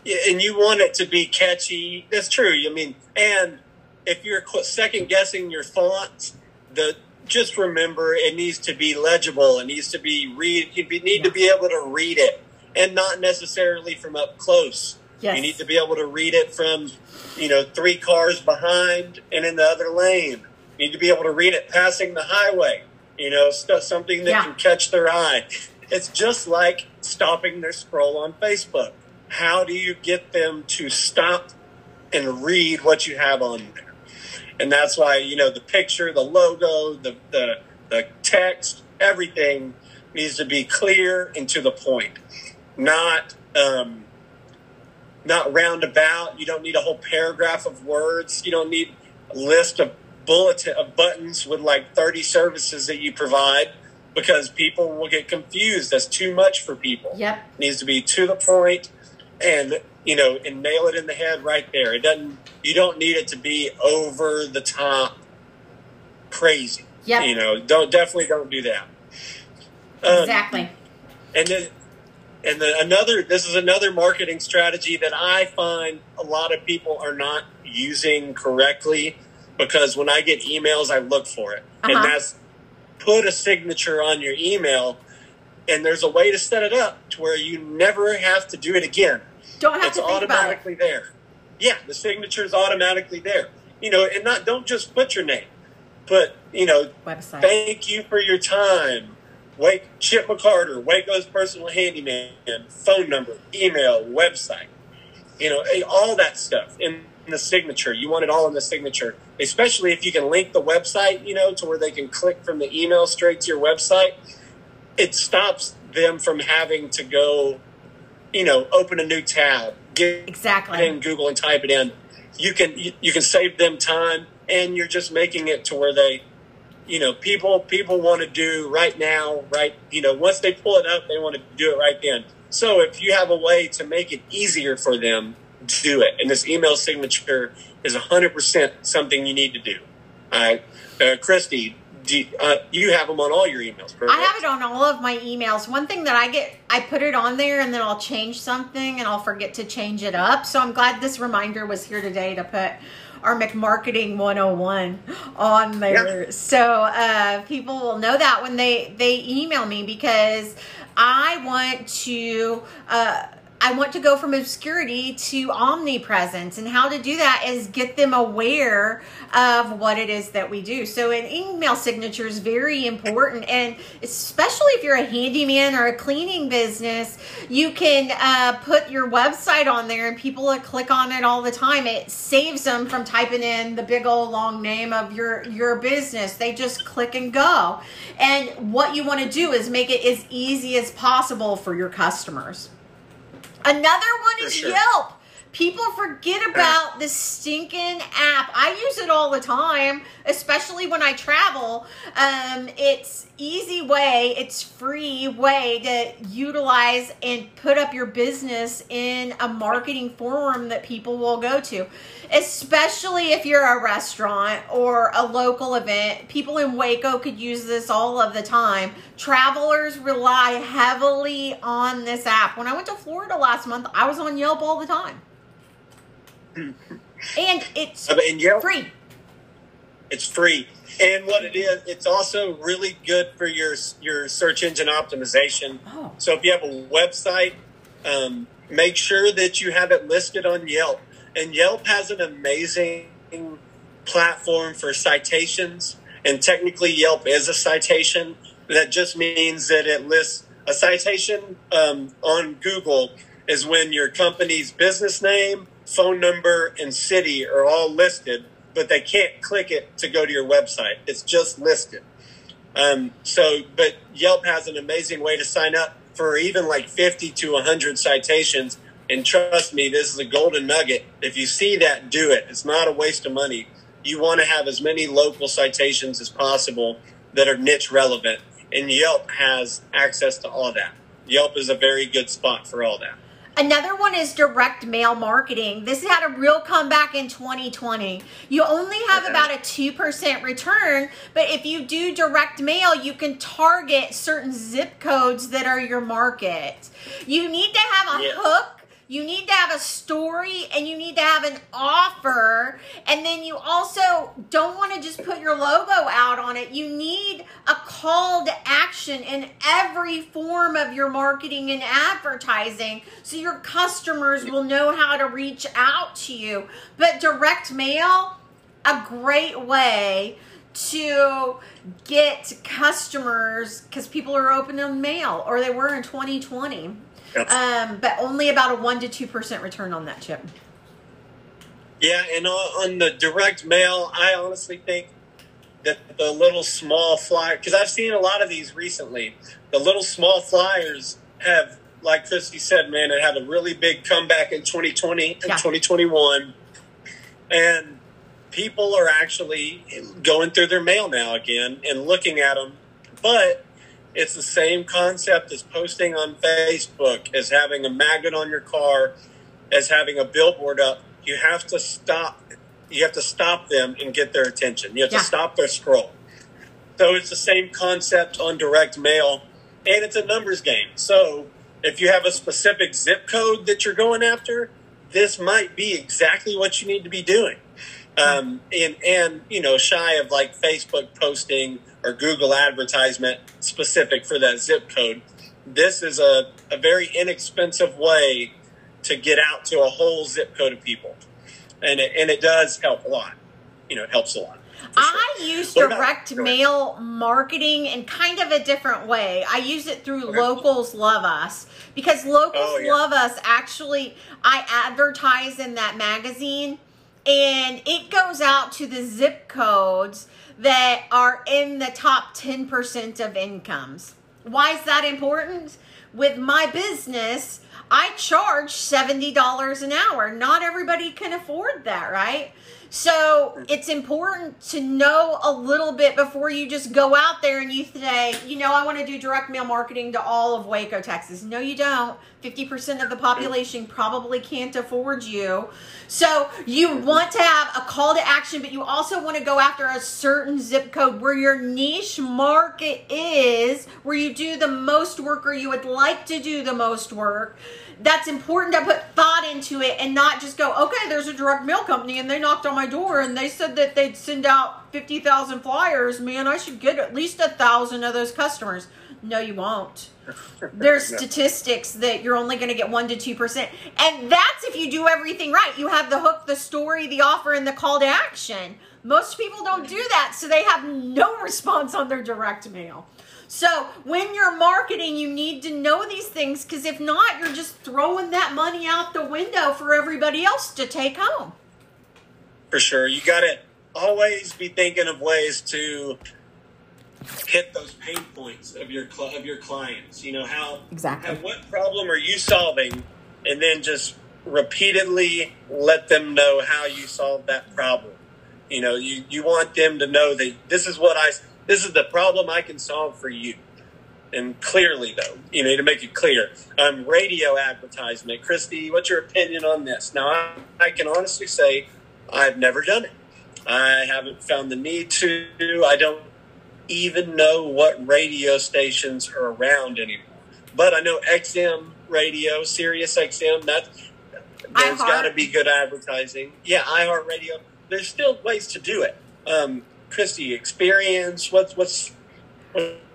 and you want it to be catchy. That's true. I mean, and if you're second guessing your fonts, the just remember it needs to be legible. It needs to be read. You need to be able to read it, and not necessarily from up close. Yes. You need to be able to read it from, you know, three cars behind and in the other lane. You need to be able to read it passing the highway. You know, something that Yeah. can catch their eye. It's just like stopping their scroll on Facebook. How do you get them to stop and read what you have on there? And that's why, you know, the picture, the logo, the, the, the text, everything needs to be clear and to the point. Not, um, not roundabout. You don't need a whole paragraph of words. You don't need a list of bulletin of buttons with like 30 services that you provide because people will get confused. That's too much for people. Yep. It needs to be to the point and you know and nail it in the head right there. It doesn't you don't need it to be over the top crazy. Yep. You know, don't definitely don't do that. Um, Exactly. And then, and then another, this is another marketing strategy that I find a lot of people are not using correctly because when I get emails, I look for it. Uh-huh. And that's put a signature on your email. And there's a way to set it up to where you never have to do it again. Don't have it's to think about it. automatically there. Yeah, the signature is automatically there. You know, and not don't just put your name, but you know, Website. thank you for your time. Wake Chip McCarter, Waco's personal handyman, phone number, email, website. You know, eh, all that stuff in the signature. You want it all in the signature, especially if you can link the website. You know, to where they can click from the email straight to your website. It stops them from having to go, you know, open a new tab, get Exactly. in Google and type it in. You can you, you can save them time, and you're just making it to where they, you know, people people want to do right now, right? You know, once they pull it up, they want to do it right then. So if you have a way to make it easier for them, do it. And this email signature is 100% something you need to do. All right, uh, Christy, you, uh, you have them on all your emails, correct? I have it on all of my emails. One thing that I get, I put it on there and then I'll change something and I'll forget to change it up. So I'm glad this reminder was here today to put our McMarketing 101 on there. So uh, people will know that when they, they email me because I want to. Uh, I want to go from obscurity to omnipresence. And how to do that is get them aware of what it is that we do. So, an email signature is very important. And especially if you're a handyman or a cleaning business, you can uh, put your website on there and people will click on it all the time. It saves them from typing in the big old long name of your, your business. They just click and go. And what you want to do is make it as easy as possible for your customers. Another one is sure. Yelp. People forget about this stinking app. I use it all the time, especially when I travel. Um, it's easy way, it's free way to utilize and put up your business in a marketing forum that people will go to. Especially if you're a restaurant or a local event. People in Waco could use this all of the time. Travelers rely heavily on this app. When I went to Florida last month, I was on Yelp all the time. And it's Yelp, free. It's free, and what it is, it's also really good for your your search engine optimization. Oh. So if you have a website, um, make sure that you have it listed on Yelp. And Yelp has an amazing platform for citations, and technically Yelp is a citation. That just means that it lists a citation um, on Google is when your company's business name, phone number, and city are all listed, but they can't click it to go to your website. It's just listed. Um, so, but Yelp has an amazing way to sign up for even like 50 to 100 citations. And trust me, this is a golden nugget. If you see that, do it. It's not a waste of money. You want to have as many local citations as possible that are niche relevant. And Yelp has access to all that. Yelp is a very good spot for all that. Another one is direct mail marketing. This had a real comeback in 2020. You only have Okay. about a 2% return, but if you do direct mail, you can target certain zip codes that are your market. You need to have a Yeah. hook. You need to have a story and you need an offer. And then you also don't want to just put your logo out on it. You need a call to action in every form of your marketing and advertising so your customers will know how to reach out to you. But direct mail, a great way to get customers because people are opening mail or they were in 2020 Yep. um, but only about a 1 to 2% return on that chip Yeah, and on the direct mail, I honestly think that the little small flyer, because I've seen a lot of these recently, the little small flyers have, like Christy said, man, it had a really big comeback in 2020 and Yeah. 2021. And people are actually going through their mail now again and looking at them. But it's the same concept as posting on Facebook, as having a magnet on your car, as having a billboard up. You have to stop. You have to stop them and get their attention. You have Yeah. to stop their scroll. So it's the same concept on direct mail. and it's a numbers game. So if you have a specific zip code that you're going after, this might be exactly what you need to be doing. Um, and, and, you know, shy of like Facebook posting or Google advertisement specific for that zip code, this is a, a very inexpensive way to get out to a whole zip code of people. And it, and it does help a lot. You know, it helps a lot. I use direct mail marketing in kind of a different way. I use it through okay. Locals Love Us because Locals oh, yeah. Love Us actually, I advertise in that magazine and it goes out to the zip codes that are in the top 10% of incomes. Why is that important? With my business, I charge $70 an hour. Not everybody can afford that, right? So it's important to know a little bit before you just go out there and you say, you know, I want to do direct mail marketing to all of Waco, Texas. No, you don't. 50% of the population probably can't afford you. So you want to have a call to action, but you also want to go after a certain zip code where your niche market is, where you do the most work or you would like to do the most work that's important to put thought into it and not just go, okay, there's a direct mail company and they knocked on my door and they said that they'd send out 50,000 flyers. Man, I should get at least a thousand of those customers. No, you won't. There's statistics that you're only going to get 1% to 2%. And that's if you do everything right. You have the hook, the story, the offer, and the call to action. Most people don't do that, so they have no response on their direct mail. So when you're marketing, you need to know these things because if not, you're just throwing that money out the window for everybody else to take home. For sure. You got to always be thinking of ways to hit those pain points of your of your clients. You know how exactly how, what problem are you solving, and then just repeatedly let them know how you solved that problem. You know, you you want them to know that this is what I this is the problem I can solve for you. And clearly, though, you know, to make it clear, um, radio advertisement. Christy, what's your opinion on this? Now, I, I can honestly say I've never done it. I haven't found the need to. I don't even know what radio stations are around anymore. But I know XM radio, Sirius XM, that there's got to be good advertising. Yeah, iHeartRadio. There's still ways to do it. Um, Christy experience? What's what's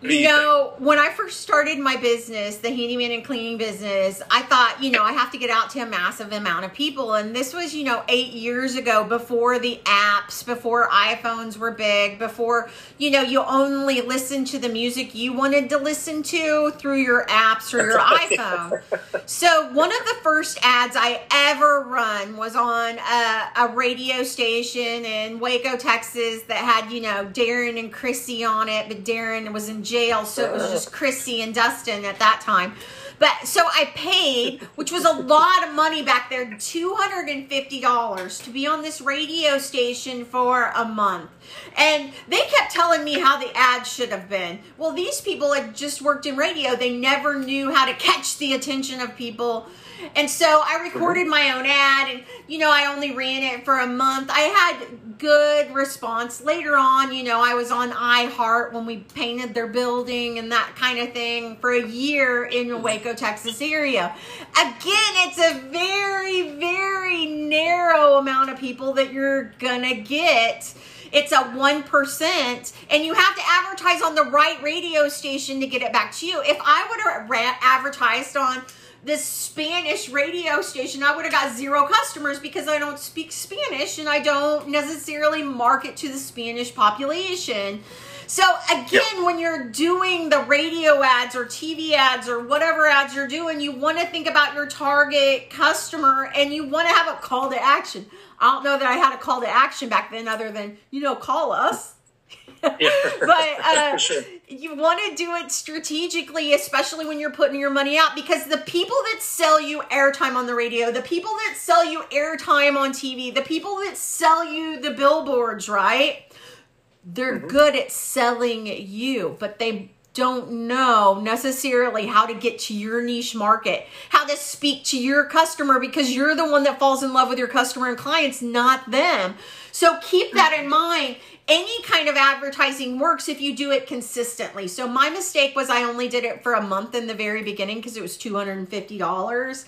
you know, when I first started my business, the handyman and cleaning business, I thought, you know, I have to get out to a massive amount of people. And this was, you know, eight years ago before the apps, before iPhones were big, before, you know, you only listened to the music you wanted to listen to through your apps or your iPhone. So one of the first ads I ever run was on a, a radio station in Waco, Texas that had, you know, Darren and Chrissy on it, but Darren was in jail, so it was just Chrissy and Dustin at that time. But so I paid, which was a lot of money back there, $250 to be on this radio station for a month. And they kept telling me how the ad should have been. Well, these people had just worked in radio. They never knew how to catch the attention of people and so I recorded my own ad and, you know, I only ran it for a month. I had good response. Later on, you know, I was on iHeart when we painted their building and that kind of thing for a year in the Waco, Texas area. Again, it's a very, very narrow amount of people that you're to get it's a 1% and you have to advertise on the right radio station to get it back to you if i would have advertised on this Spanish radio station, I would have got zero customers because I don't speak Spanish and I don't necessarily market to the Spanish population. So again, yep. when you're doing the radio ads or TV ads or whatever ads you're doing, you want to think about your target customer and you want to have a call to action. I don't know that I had a call to action back then other than, you know, call us. Yeah. but uh, sure. You want to do it strategically, especially when you're putting your money out, because the people that sell you airtime on the radio, the people that sell you airtime on TV, the people that sell you the billboards, right? They're mm-hmm. good at selling you, but they don't know necessarily how to get to your niche market, how to speak to your customer because you're the one that falls in love with your customer and clients, not them. So keep that in mind any kind of advertising works if you do it consistently. So my mistake was I only did it for a month in the very beginning because it was $250.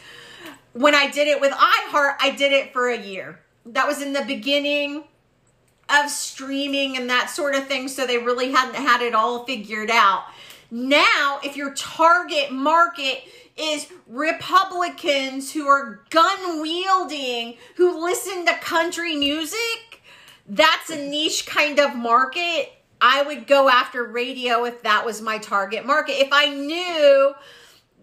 When I did it with iHeart, I did it for a year. That was in the beginning of streaming and that sort of thing. So they really hadn't had it all figured out. Now, if your target market is Republicans who are gun wielding, who listen to country music, that's a niche kind of market. I would go after radio if that was my target market. If I knew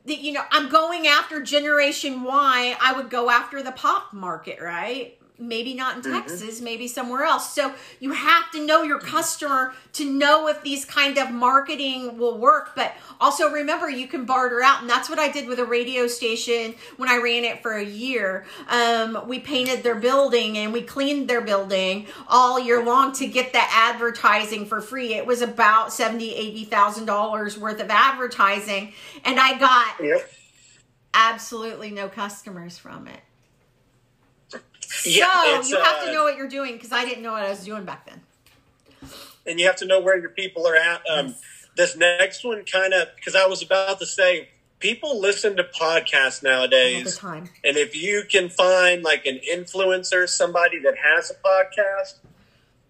that, you know, I'm going after Generation Y, I would go after the pop market, right? Maybe not in mm-hmm. Texas, maybe somewhere else. So you have to know your customer to know if these kind of marketing will work. But also remember, you can barter out, and that's what I did with a radio station when I ran it for a year. Um, we painted their building and we cleaned their building all year long to get the advertising for free. It was about seventy, eighty thousand dollars worth of advertising, and I got. Yep. Absolutely no customers from it. Yeah, so you have uh, to know what you're doing because I didn't know what I was doing back then. And you have to know where your people are at. Um, yes. This next one kind of because I was about to say people listen to podcasts nowadays. All the time. And if you can find like an influencer, somebody that has a podcast,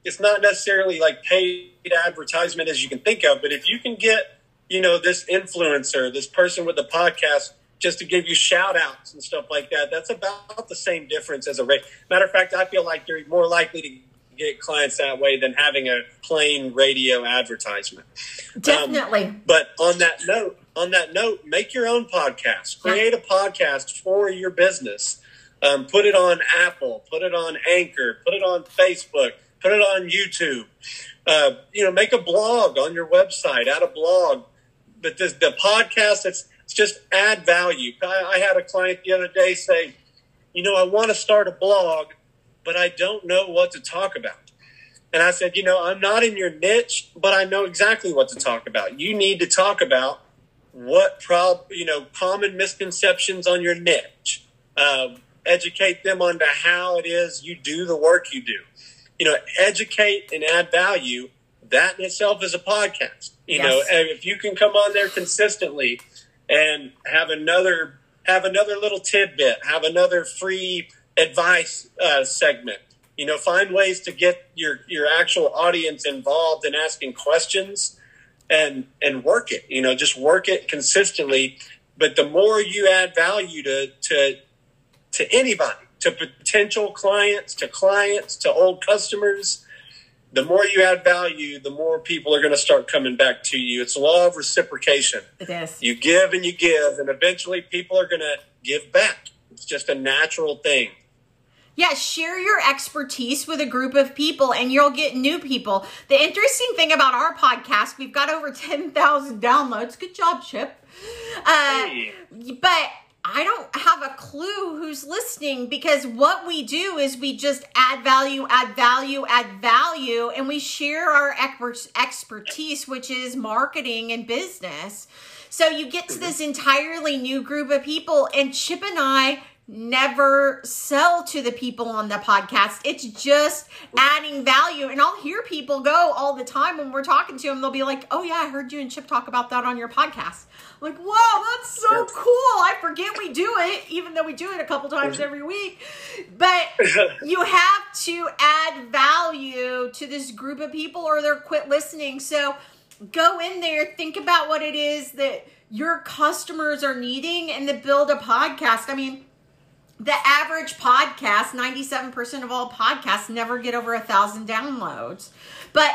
it's not necessarily like paid advertisement as you can think of, but if you can get, you know, this influencer, this person with a podcast just to give you shout outs and stuff like that. That's about the same difference as a rate. Matter of fact, I feel like you're more likely to get clients that way than having a plain radio advertisement. Definitely. Um, but on that note, on that note, make your own podcast. Create a podcast for your business. Um, put it on Apple. Put it on Anchor. Put it on Facebook. Put it on YouTube. Uh, you know, make a blog on your website. Add a blog. But the, the podcast, it's just add value. I, I had a client the other day say, you know, I want to start a blog, but I don't know what to talk about. And I said, you know, I'm not in your niche, but I know exactly what to talk about. You need to talk about what prob, you know, common misconceptions on your niche. Uh, educate them on how it is you do the work you do. You know, educate and add value. That in itself is a podcast. You yes. know, if you can come on there consistently and have another have another little tidbit, have another free advice uh, segment. You know, find ways to get your your actual audience involved in asking questions and and work it. You know, just work it consistently. But the more you add value to to to anybody, to potential clients, to clients, to old customers, the more you add value, the more people are going to start coming back to you. It's a law of reciprocation. It is. You give and you give, and eventually people are going to give back. It's just a natural thing. Yeah, share your expertise with a group of people and you'll get new people. The interesting thing about our podcast, we've got over 10,000 downloads. Good job, Chip. Uh, hey. But I don't have a clue who's listening because what we do is we just add value, add value, add value, and we share our expertise, which is marketing and business. So you get to this entirely new group of people, and Chip and I never sell to the people on the podcast. It's just adding value. And I'll hear people go all the time when we're talking to them. They'll be like, Oh, yeah, I heard you and Chip talk about that on your podcast. Like, wow, that's so cool. I forget we do it, even though we do it a couple times every week. But you have to add value to this group of people or they'll quit listening. So go in there, think about what it is that your customers are needing and to build a podcast. I mean, the average podcast, 97% of all podcasts never get over a thousand downloads. But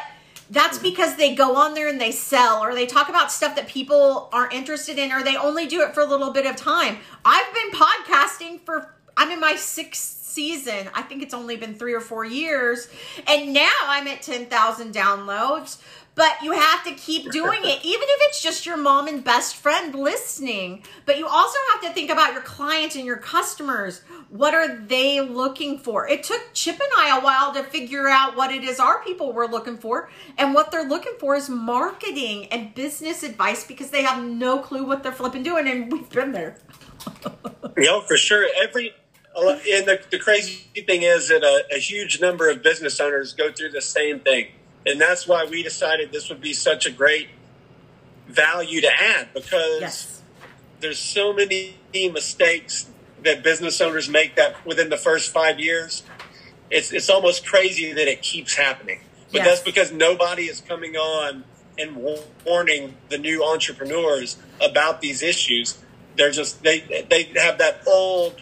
that's mm-hmm. because they go on there and they sell or they talk about stuff that people aren't interested in or they only do it for a little bit of time. I've been podcasting for, I'm in my sixth season. I think it's only been three or four years. And now I'm at 10,000 downloads but you have to keep doing it, even if it's just your mom and best friend listening. But you also have to think about your clients and your customers. What are they looking for? It took Chip and I a while to figure out what it is our people were looking for. And what they're looking for is marketing and business advice because they have no clue what they're flipping doing. And we've been there. yeah, for sure. Every and the, the crazy thing is that a, a huge number of business owners go through the same thing And that's why we decided this would be such a great value to add because Yes. there's so many mistakes that business owners make that within the first five years, it's it's almost crazy that it keeps happening. But Yes. that's because nobody is coming on and warning the new entrepreneurs about these issues. They're just they they have that old,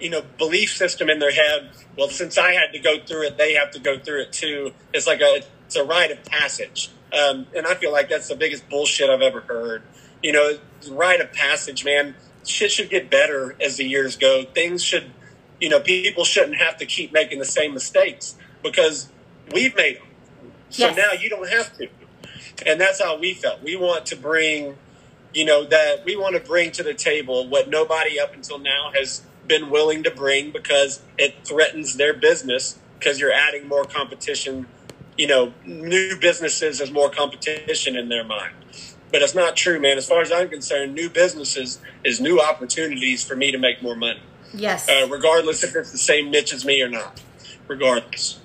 you know, belief system in their head. Well, since I had to go through it, they have to go through it too. It's like a it's a rite of passage, um, and I feel like that's the biggest bullshit I've ever heard. You know, rite of passage, man. Shit should get better as the years go. Things should, you know, people shouldn't have to keep making the same mistakes because we've made them. So Yes. now you don't have to. And that's how we felt. We want to bring, you know, that we want to bring to the table what nobody up until now has been willing to bring because it threatens their business because you're adding more competition, you know, new businesses as more competition in their mind. But it's not true, man. As far as I'm concerned, new businesses is new opportunities for me to make more money, Yes. uh, regardless if it's the same niche as me or not. Regardless.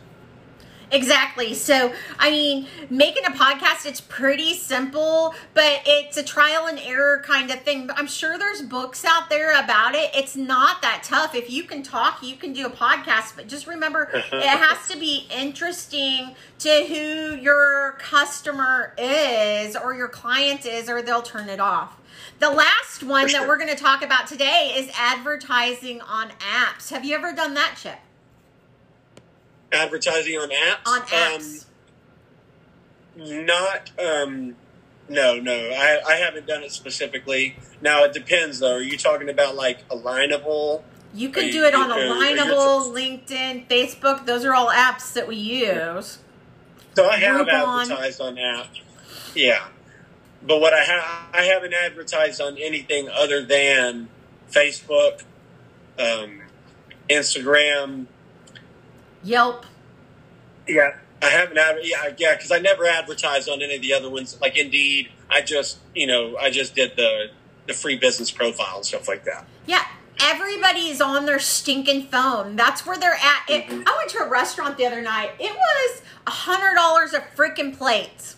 Exactly. So, I mean, making a podcast, it's pretty simple, but it's a trial and error kind of thing. I'm sure there's books out there about it. It's not that tough. If you can talk, you can do a podcast, but just remember it has to be interesting to who your customer is or your client is, or they'll turn it off. The last one For that we're going to talk about today is advertising on apps. Have you ever done that, Chip? Advertising on apps? On apps. Um, not um no no I, I haven't done it specifically now it depends though are you talking about like alignable You can you- do it on you- are you- Alignable, LinkedIn, Facebook. Those are all apps that we use. so i have Groupon. advertised on apps yeah but what i have i haven't advertised on anything other than facebook um instagram Yelp. yeah i haven't adver- yeah yeah because i never advertised on any of the other ones like indeed i just you know i just did the the free business profile and stuff like that Yeah, everybody's on their stinking phone. That's where they're at. It, Mhm. I went to a restaurant the other night. It was a hundred dollars a freaking plate.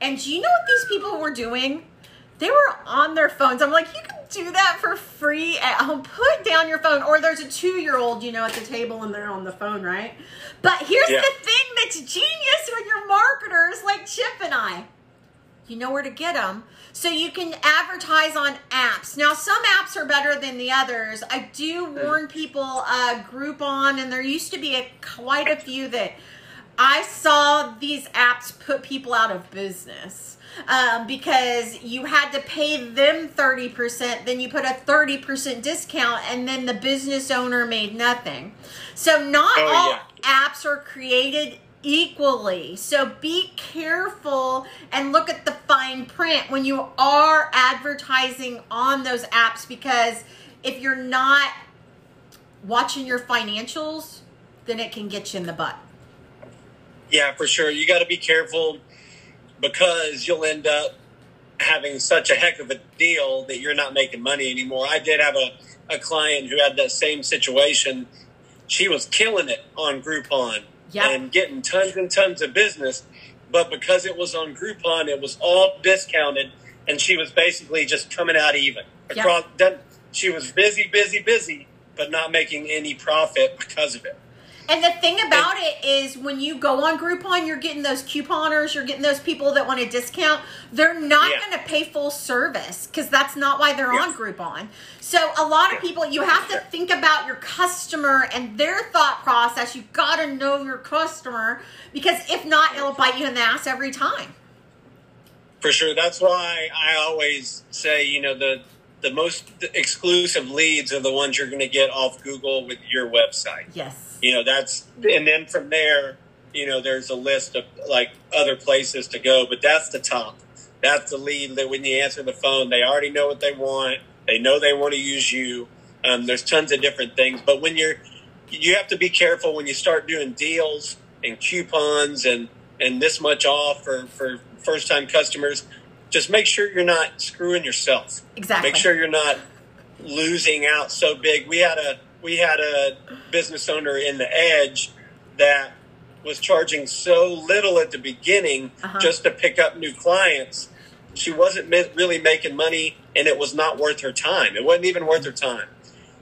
And do you know what these people were doing? They were on their phones. I'm like, you do that for free at home. Put down your phone. Or there's a two year old, you know, at the table and they're on the phone, right? But here's Yeah. the thing that's genius with your marketers like Chip and I you know where to get them. So you can advertise on apps. Now, some apps are better than the others. I do warn people, uh, Groupon, and there used to be a, quite a few that I saw these apps put people out of business. Um, because you had to pay them 30%, then you put a 30% discount, and then the business owner made nothing. So, not Oh, all yeah. apps are created equally. So be careful and look at the fine print when you are advertising on those apps because if you're not watching your financials, then it can get you in the butt. Yeah, for sure. You got to be careful because you'll end up having such a heck of a deal that you're not making money anymore. I did have a, a client who had that same situation. She was killing it on Groupon Yep. and getting tons and tons of business. But because it was on Groupon, it was all discounted, and she was basically just coming out even. Across, done- She was busy, busy, busy, but not making any profit because of it. And the thing about it is when you go on Groupon, you're getting those couponers, you're getting those people that want a discount. They're not Yeah. going to pay full service because that's not why they're on Groupon. So a lot of people, you have to think about your customer and their thought process. You've got to know your customer because if not, it'll bite you in the ass every time. For sure. That's why I always say, you know, the the most exclusive leads are the ones you're going to get off Google with your website. Yes. You know, that's and then from there, you know, there's a list of like other places to go, but that's the top. That's the lead that when you answer the phone, they already know what they want. They know they want to use you. Um, there's tons of different things, but when you're, you have to be careful when you start doing deals and coupons and and this much off for for first time customers. Just make sure you're not screwing yourself. Exactly. Make sure you're not losing out so big. We had a we had a business owner in the edge that was charging so little at the beginning Uh-huh. just to pick up new clients. She wasn't really making money, and it was not worth her time. It wasn't even worth her time.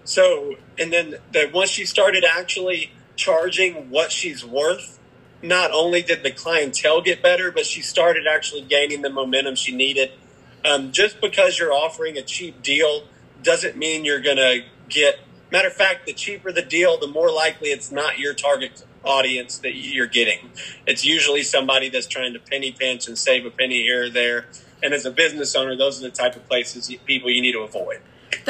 So, and then the, once she started actually charging what she's worth, not only did the clientele get better, but she started actually gaining the momentum she needed. Um, just because you're offering a cheap deal doesn't mean you're going to get. Matter of fact, the cheaper the deal, the more likely it's not your target audience that you're getting. It's usually somebody that's trying to penny pinch and save a penny here or there. And as a business owner, those are the type of places people you need to avoid.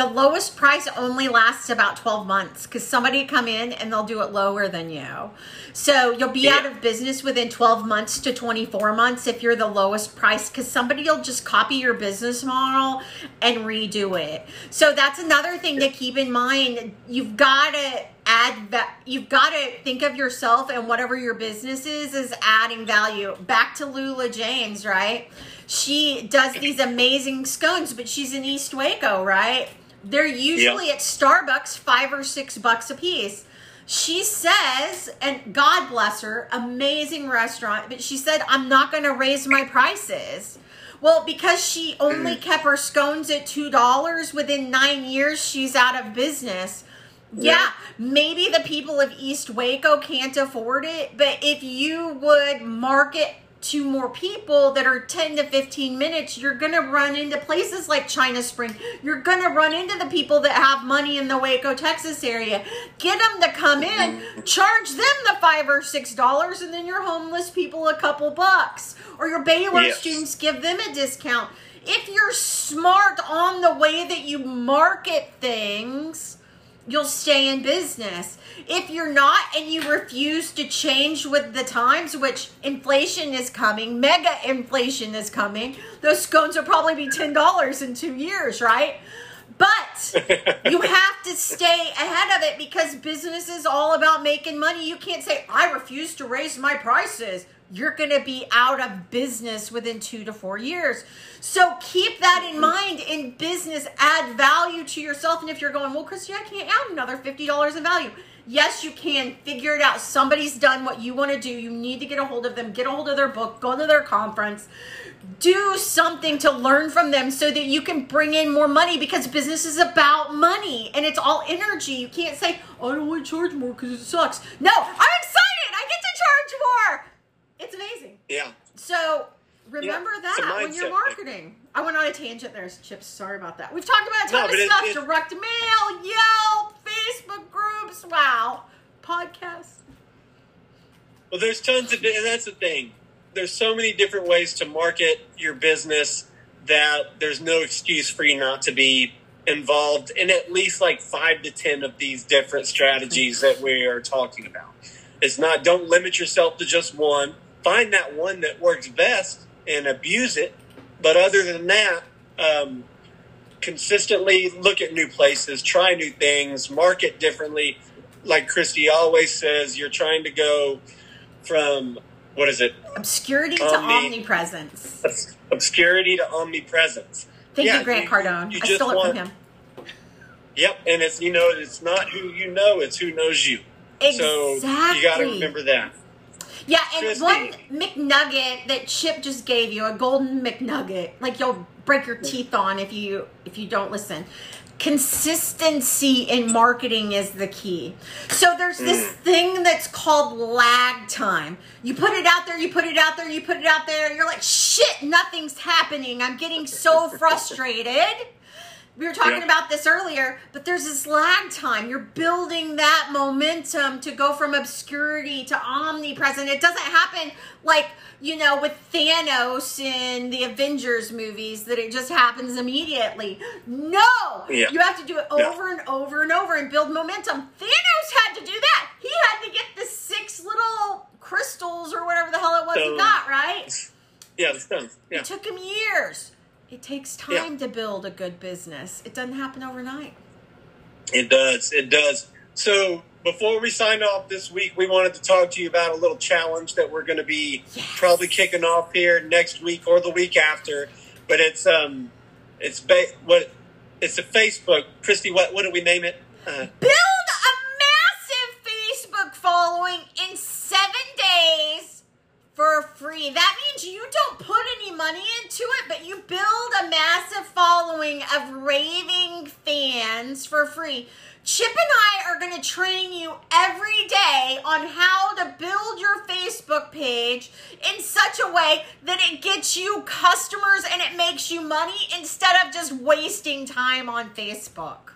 The lowest price only lasts about 12 months because somebody come in and they'll do it lower than you. So you'll be out of business within 12 months to 24 months if you're the lowest price because somebody will just copy your business model and redo it. So that's another thing to keep in mind. You've got to add that you've got to think of yourself and whatever your business is is adding value back to Lula Jane's right she does these amazing scones but she's in east waco right they're usually at starbucks five or six bucks a piece she says and god bless her amazing restaurant but she said i'm not going to raise my prices well, because she only kept her scones at two dollars within nine years, she's out of business. Yeah, Yeah. maybe the people of East Waco can't afford it, but if you would market to more people that are 10 to 15 minutes, you're going to run into places like China Spring. You're going to run into the people that have money in the Waco, Texas area. Get them to come in, charge them the 5 or 6 dollars and then your homeless people a couple bucks or your Baylor Yes. students give them a discount. If you're smart on the way that you market things, you'll stay in business. If you're not and you refuse to change with the times, which inflation is coming, mega inflation is coming, those scones will probably be $10 in two years, right? But you have to stay ahead of it because business is all about making money. You can't say, I refuse to raise my prices. You're going to be out of business within two to four years. So keep that in mind in business. Add value to yourself. And if you're going, well, Christy, I can't add another $50 in value. Yes, you can. Figure it out. Somebody's done what you want to do. You need to get a hold of them, get a hold of their book, go to their conference, do something to learn from them so that you can bring in more money because business is about money and it's all energy. You can't say, oh, I don't want to charge more because it sucks. No, I'm excited. I get to charge more. It's amazing. Yeah. So remember Yeah, that when you're thing. marketing. I went on a tangent there, Chips. Sorry about that. We've talked about a ton No, of it- stuff: it- direct mail, Yelp, Facebook groups. Wow, podcasts. Well, there's tons of, and that's the thing. There's so many different ways to market your business that there's no excuse for you not to be involved in at least like five to ten of these different strategies that we are talking about. It's not, don't limit yourself to just one. Find that one that works best and abuse it. But other than that, um, consistently look at new places, try new things, market differently. Like Christy always says, you're trying to go from what is it? Obscurity to omnipresence. Obs- Obscurity to omnipresence. Thank Yeah, you, Grant you- Cardone. you I stole it from him. Yep, and it's you know it's not who you know, it's who knows you. Exactly. So you got to remember that. Yeah, and one McNugget that Chip just gave you, a golden McNugget, like you'll break your teeth on if you if you don't listen. Consistency in marketing is the key. So there's this Mm. thing that's called lag time. You put it out there, you put it out there, you put it out there, you're like, shit, nothing's happening. I'm getting so frustrated. We were talking Yeah. about this earlier, but there's this lag time. You're building that momentum to go from obscurity to omnipresent. It doesn't happen like, you know, with Thanos in the Avengers movies that it just happens immediately. No! Yeah. You have to do it Yeah. over and over and over and build momentum. Thanos had to do that. He had to get the six little crystals or whatever the hell it was he got, right? Yeah, it's done. Yeah. It took him years. It takes Yeah. time to build a good business. It doesn't happen overnight. It does. It does. So before we sign off this week, we wanted to talk to you about a little challenge that we're going to be Yes. probably kicking off here next week or the week after. But it's um, it's ba- what it's a Facebook. Christy, what what do we name it? Uh, Build a massive Facebook following in seven days for free. That means you don't put any money into it, but you build a massive following of raving fans for free. Chip and I are going to train you every day on how to build your Facebook page in such a way that it gets you customers and it makes you money instead of just wasting time on Facebook.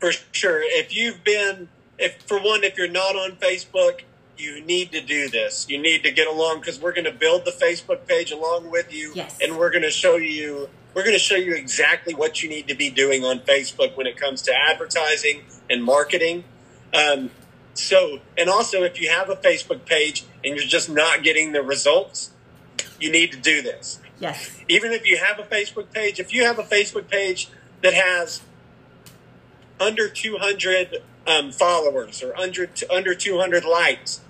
For sure. If you've been, if for one, if you're not on Facebook, you need to do this. You need to get along because we're going to build the Facebook page along with you. Yes. And we're going to show you we're going to show you exactly what you need to be doing on Facebook when it comes to advertising and marketing. Um, so, and also if you have a Facebook page and you're just not getting the results, you need to do this. Yes. Even if you have a Facebook page, if you have a Facebook page that has under 200 um, followers or under under 200 likes,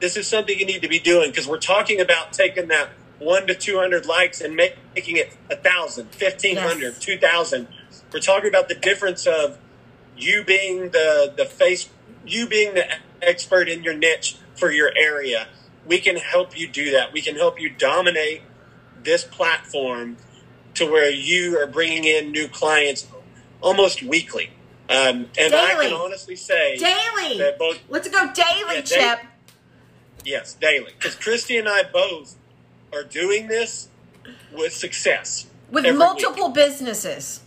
this is something you need to be doing because we're talking about taking that one to 200 likes and make, making it a thousand, 1500, Yes. 2000. We're talking about the difference of you being the, the face, you being the expert in your niche for your area. We can help you do that. We can help you dominate this platform to where you are bringing in new clients almost weekly. Um, and I Daily. can honestly say Daily. both Let's go daily, Yeah, Chip. Yes, daily. Because Christy and I both are doing this with success. With multiple businesses.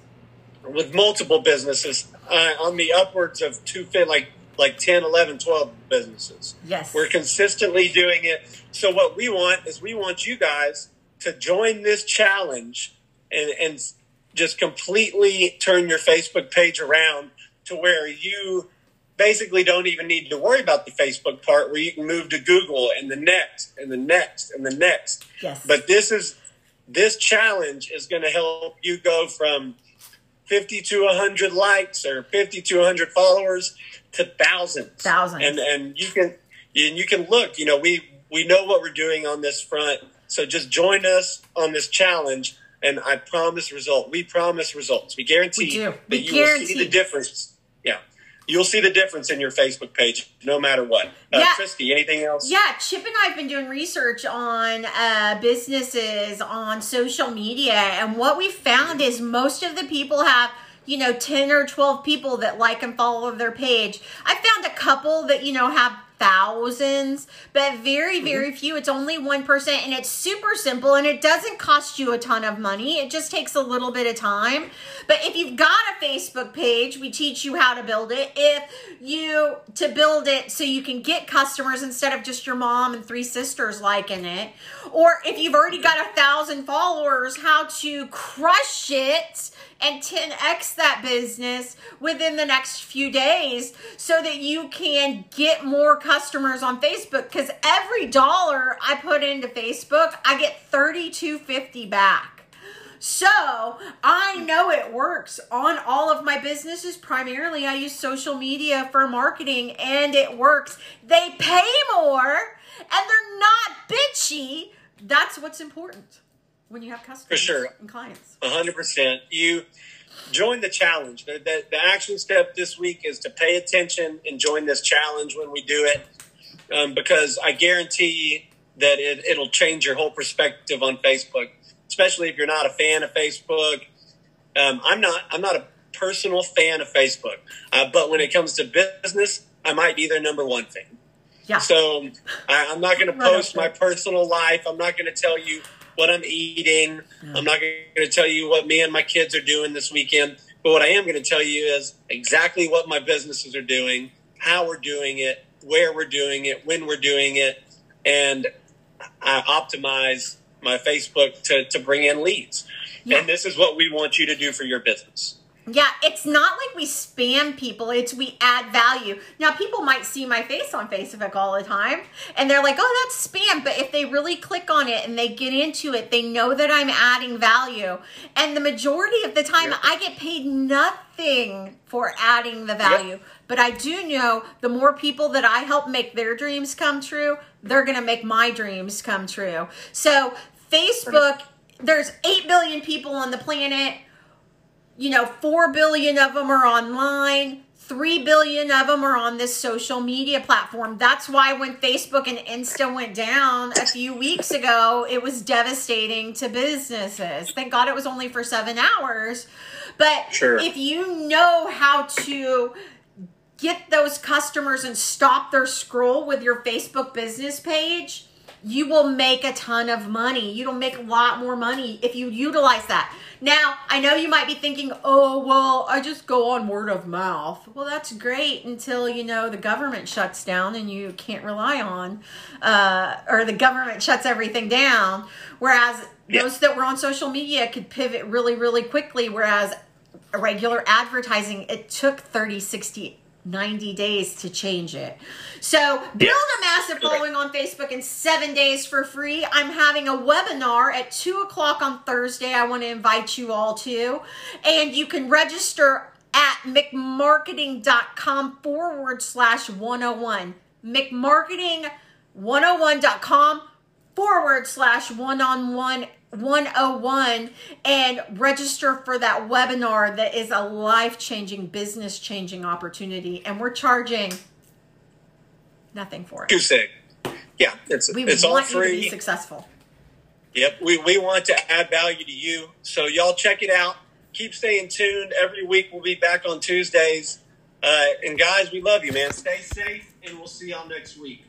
with multiple businesses uh, on the upwards of two like like 10 11 12 businesses Yes. we're consistently doing it so what we want is we want you guys to join this challenge and and just completely turn your facebook page around to where you basically don't even need to worry about the facebook part where you can move to google and the next and the next and the next Yes. but this is this challenge is going to help you go from 50 to 100 likes or 50 to 100 followers to thousands Thousands. and and you can and you can look you know we we know what we're doing on this front so just join us on this challenge and i promise result we promise results we guarantee We do. that We you will see the difference you'll see the difference in your facebook page no matter what uh, Yeah. christy anything else Yeah, Chip and I have been doing research on uh, businesses on social media, and what we found is most of the people have, you know, 10 or 12 people that like and follow their page. I found a couple that, you know, have thousands, but very, mm-hmm. very few. It's only 1%, and it's super simple, and it doesn't cost you a ton of money. It just takes a little bit of time. But if you've got a Facebook page, we teach you how to build it. If you to build it so you can get customers instead of just your mom and three sisters liking it, or if you've already got a thousand followers, how to crush it and 10x that business within the next few days so that you can get more customers on Facebook because every dollar I put into Facebook, I get 3250 back. So I know it works on all of my businesses. Primarily, I use social media for marketing and it works. They pay more and they're not bitchy. That's what's important when you have customers For sure. and clients. A hundred percent. You join the challenge. The, the, the action step this week is to pay attention and join this challenge when we do it, um, because I guarantee that it, it'll change your whole perspective on Facebook. Especially if you're not a fan of Facebook. Um, I'm not. I'm not a personal fan of Facebook, uh, but when it comes to business, I might be their number one fan. Yeah. So I, I'm not going to post my personal life. I'm not going to tell you what I'm eating. I'm not going to tell you what me and my kids are doing this weekend. But what I am going to tell you is exactly what my businesses are doing, how we're doing it, where we're doing it, when we're doing it, and I optimize my Facebook to, to bring in leads. Yeah. And this is what we want you to do for your business. Yeah, it's not like we spam people, it's we add value. Now, people might see my face on Facebook all the time and they're like, oh, that's spam. But if they really click on it and they get into it, they know that I'm adding value. And the majority of the time, Yep. I get paid nothing for adding the value. But I do know the more people that I help make their dreams come true, they're going to make my dreams come true. So, Facebook, there's 8 billion people on the planet you know, 4 billion of them are online. 3 billion of them are on this social media platform. That's why when Facebook and Insta went down a few weeks ago, it was devastating to businesses. Thank God it was only for seven hours. But Sure. if you know how to get those customers and stop their scroll with your Facebook business page, you will make a ton of money. You'll make a lot more money if you utilize that. Now, I know you might be thinking, oh, well, I just go on word of mouth. Well, that's great until, you know, the government shuts down and you can't rely on, uh, or the government shuts everything down. Whereas Yeah. those that were on social media could pivot really, really quickly. Whereas regular advertising, it took 30, 60, 90 days to change it. So build a massive following on Facebook in seven days for free. I'm having a webinar at two o'clock on Thursday. I want to invite you all to. And you can register at mcmarketing.com forward slash 101. McMarketing101.com forward slash one on one 101 and register for that webinar that is a life changing, business changing opportunity. And we're charging nothing for it. Goose egg. Yeah, it's We it's all want you to be free. successful. Yep, we, we want to add value to you. So y'all check it out. Keep staying tuned. Every week we'll be back on Tuesdays. Uh, and guys, we love you, man. Stay safe, and we'll see y'all next week.